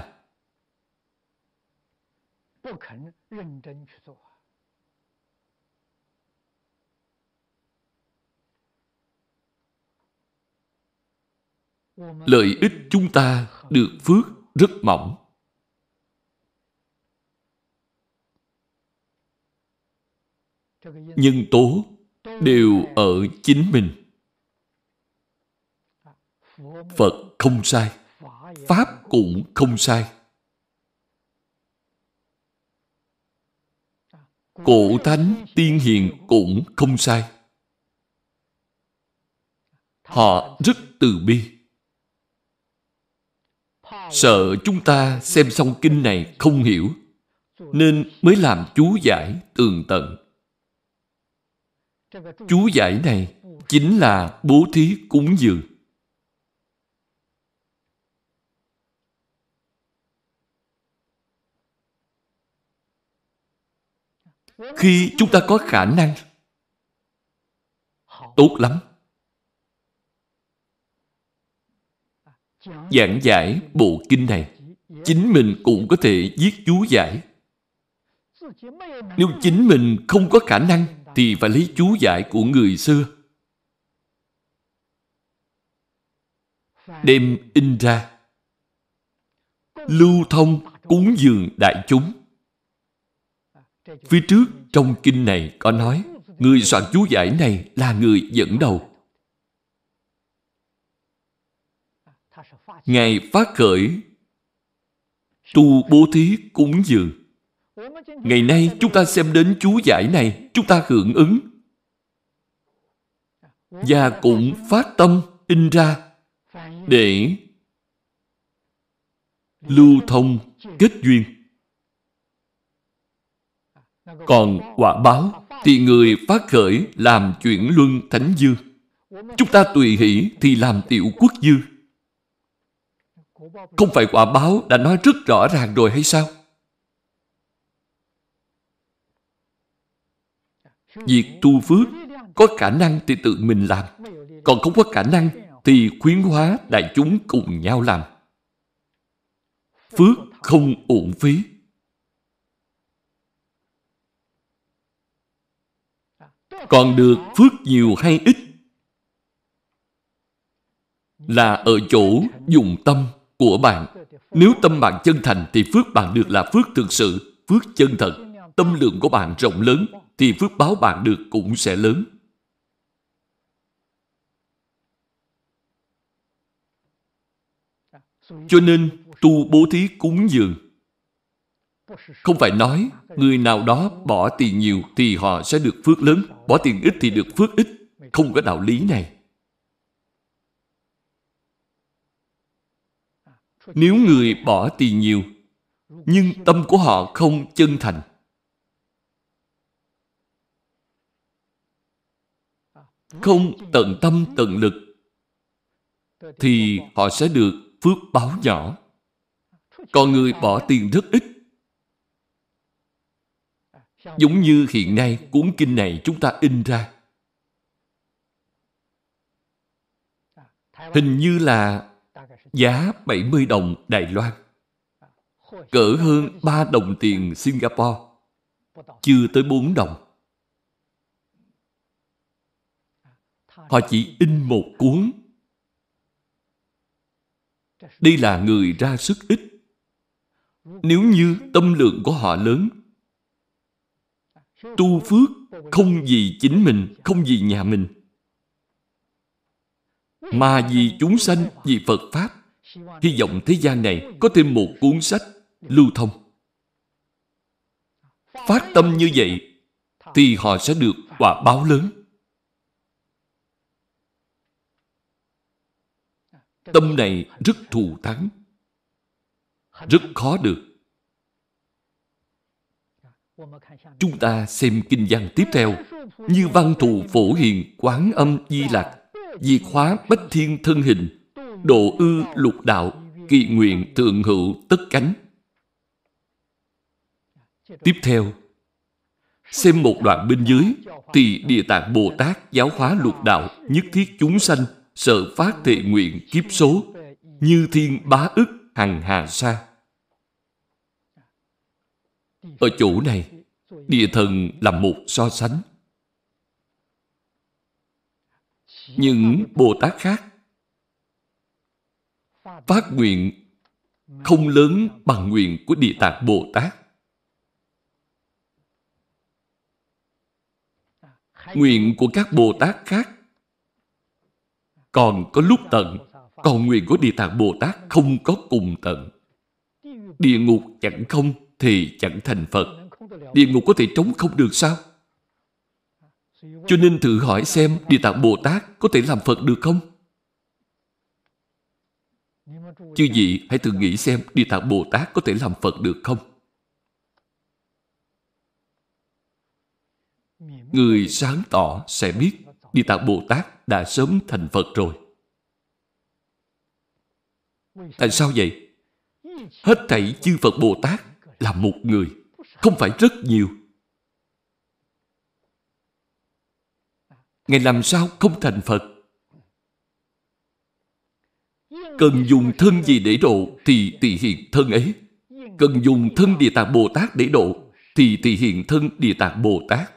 Lợi ích chúng ta được phước rất mỏng. Nhân tố đều ở chính mình. Phật không sai, Pháp cũng không sai. Cổ thánh tiên hiền cũng không sai. Họ rất từ bi. Sợ chúng ta xem xong kinh này không hiểu, nên mới làm chú giải tường tận. Chú giải này chính là bố thí cúng dường. Khi chúng ta có khả năng, tốt lắm. Giảng giải bộ kinh này, chính mình cũng có thể viết chú giải. Nếu chính mình không có khả năng, thì phải lấy chú giải của người xưa. Đem in ra. Lưu thông cúng dường đại chúng. Phía trước trong kinh này có nói người soạn chú giải này là người dẫn đầu. Ngài phát khởi tu bố thí cúng dường. Ngày nay chúng ta xem đến chú giải này, chúng ta hưởng ứng. Và cũng phát tâm in ra để lưu thông kết duyên. Còn quả báo thì người phát khởi làm chuyển luân thánh dư. Chúng ta tùy hỷ thì làm tiểu quốc dư. Không phải quả báo đã nói rất rõ ràng rồi hay sao? Việc tu phước có khả năng thì tự mình làm. Còn không có khả năng thì khuyến hóa đại chúng cùng nhau làm. Phước không uổng phí. Còn được phước nhiều hay ít là ở chỗ dùng tâm của bạn. Nếu tâm bạn chân thành thì phước bạn được là phước thực sự, phước chân thật. Tâm lượng của bạn rộng lớn thì phước báo bạn được cũng sẽ lớn. Cho nên tu bố thí cúng dường không phải nói người nào đó bỏ tiền nhiều thì họ sẽ được phước lớn, bỏ tiền ít thì được phước ít. Không có đạo lý này. Nếu người bỏ tiền nhiều, nhưng tâm của họ không chân thành, không tận tâm tận lực, thì họ sẽ được phước báo nhỏ. Còn người bỏ tiền rất ít, Giống như hiện nay cuốn kinh này chúng ta in ra. Hình như là giá 70 đồng Đài Loan. Cỡ hơn 3 đồng tiền Singapore. Chưa tới 4 đồng. Họ chỉ in một cuốn. Đây là người ra sức ít. Nếu như tâm lượng của họ lớn Tu phước không vì chính mình, không vì nhà mình, mà vì chúng sanh, vì Phật Pháp. Hy vọng thế gian này có thêm một cuốn sách lưu thông. Phát tâm như vậy thì họ sẽ được quả báo lớn. Tâm này rất thù thắng, rất khó được. Chúng ta xem kinh văn tiếp theo như văn thù phổ hiền quán âm di lạc diệt hóa bách thiên thân hình độ ư lục đạo kỳ nguyện thượng hữu tất cánh tiếp theo xem một đoạn bên dưới thì địa tạng bồ tát giáo hóa lục đạo nhất thiết chúng sanh sợ phát thệ nguyện kiếp số như thiên bá ức hằng hà sa ở chỗ này, địa thần là một so sánh. Những Bồ Tát khác phát nguyện không lớn bằng nguyện của Địa Tạng Bồ Tát. Nguyện của các Bồ Tát khác còn có lúc tận, còn nguyện của Địa Tạng Bồ Tát không có cùng tận. Địa ngục chẳng không thì chẳng thành Phật. Địa ngục có thể trống không được sao? Cho nên thử hỏi xem Địa Tạng Bồ Tát có thể làm Phật được không? Chư vị hãy thử nghĩ xem Địa Tạng Bồ Tát có thể làm Phật được không? Người sáng tỏ sẽ biết Địa Tạng Bồ Tát đã sớm thành Phật rồi. Tại sao vậy? Hết thảy chư Phật Bồ Tát là một người, không phải rất nhiều. Ngài làm sao không thành Phật? Cần dùng thân gì để độ thì tỳ hiện thân ấy. Cần dùng thân Địa Tạng Bồ Tát để độ thì tỳ hiện thân Địa Tạng Bồ Tát.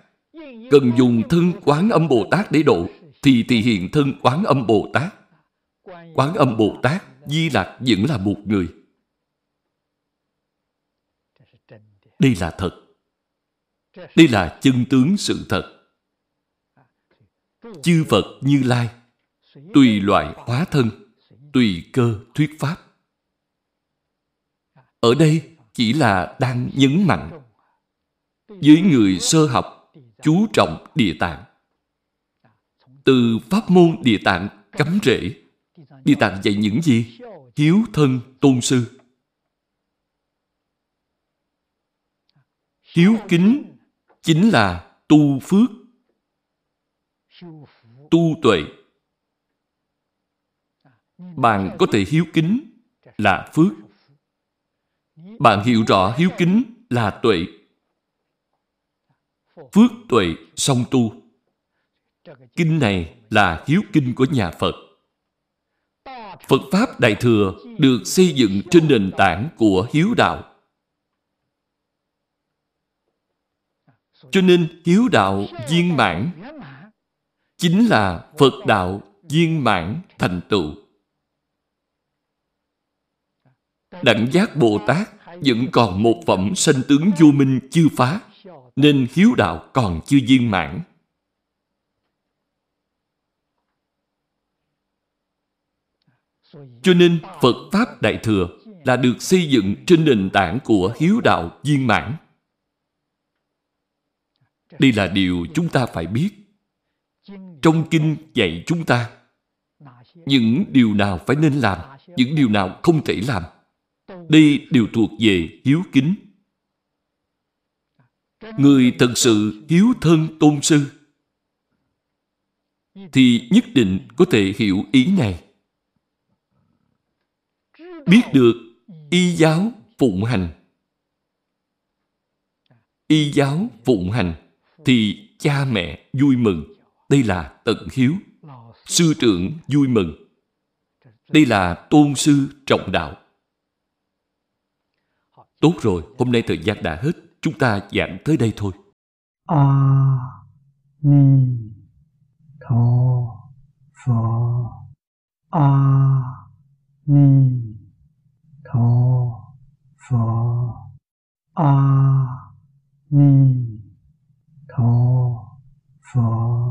Cần dùng thân Quán Âm Bồ Tát để độ thì tỳ hiện thân Quán Âm Bồ Tát. Quán Âm Bồ Tát, Di Lạc vẫn là một người. Đây là thật. Đây là chân tướng sự thật. Chư Phật Như Lai, tùy loại hóa thân tùy cơ thuyết pháp. Ở đây chỉ là đang nhấn mạnh với người sơ học chú trọng địa tạng. Từ pháp môn địa tạng cắm rễ, địa tạng dạy những gì? Hiếu thân tôn sư. Hiếu kính chính là tu phước, tu tuệ bạn có thể hiếu kính là phước. Bạn hiểu rõ hiếu kính là tuệ. Phước tuệ song tu. Kinh này là hiếu kinh của nhà Phật. Phật Pháp Đại Thừa được xây dựng trên nền tảng của hiếu đạo. Cho nên hiếu đạo viên mãn chính là Phật đạo viên mãn thành tựu. Đẳng giác Bồ Tát vẫn còn một phẩm sanh tướng vô minh chưa phá, nên hiếu đạo còn chưa viên mãn. Cho nên Phật Pháp Đại Thừa là được xây dựng trên nền tảng của hiếu đạo viên mãn. Đây là điều chúng ta phải biết. Trong kinh dạy chúng ta những điều nào phải nên làm, những điều nào không thể làm. Đây đều thuộc về hiếu kính. Người thật sự hiếu thân tôn sư, thì nhất định có thể hiểu ý này. Biết được y giáo phụng hành. Y giáo phụng hành thì cha mẹ vui mừng. Đây là tận hiếu. Sư trưởng vui mừng. Đây là tôn sư trọng đạo. Tốt rồi, hôm nay thời gian đã hết. Chúng ta giảng tới đây thôi. A Ni Tho Phở A Ni Tho Phở A Ni Tho Phở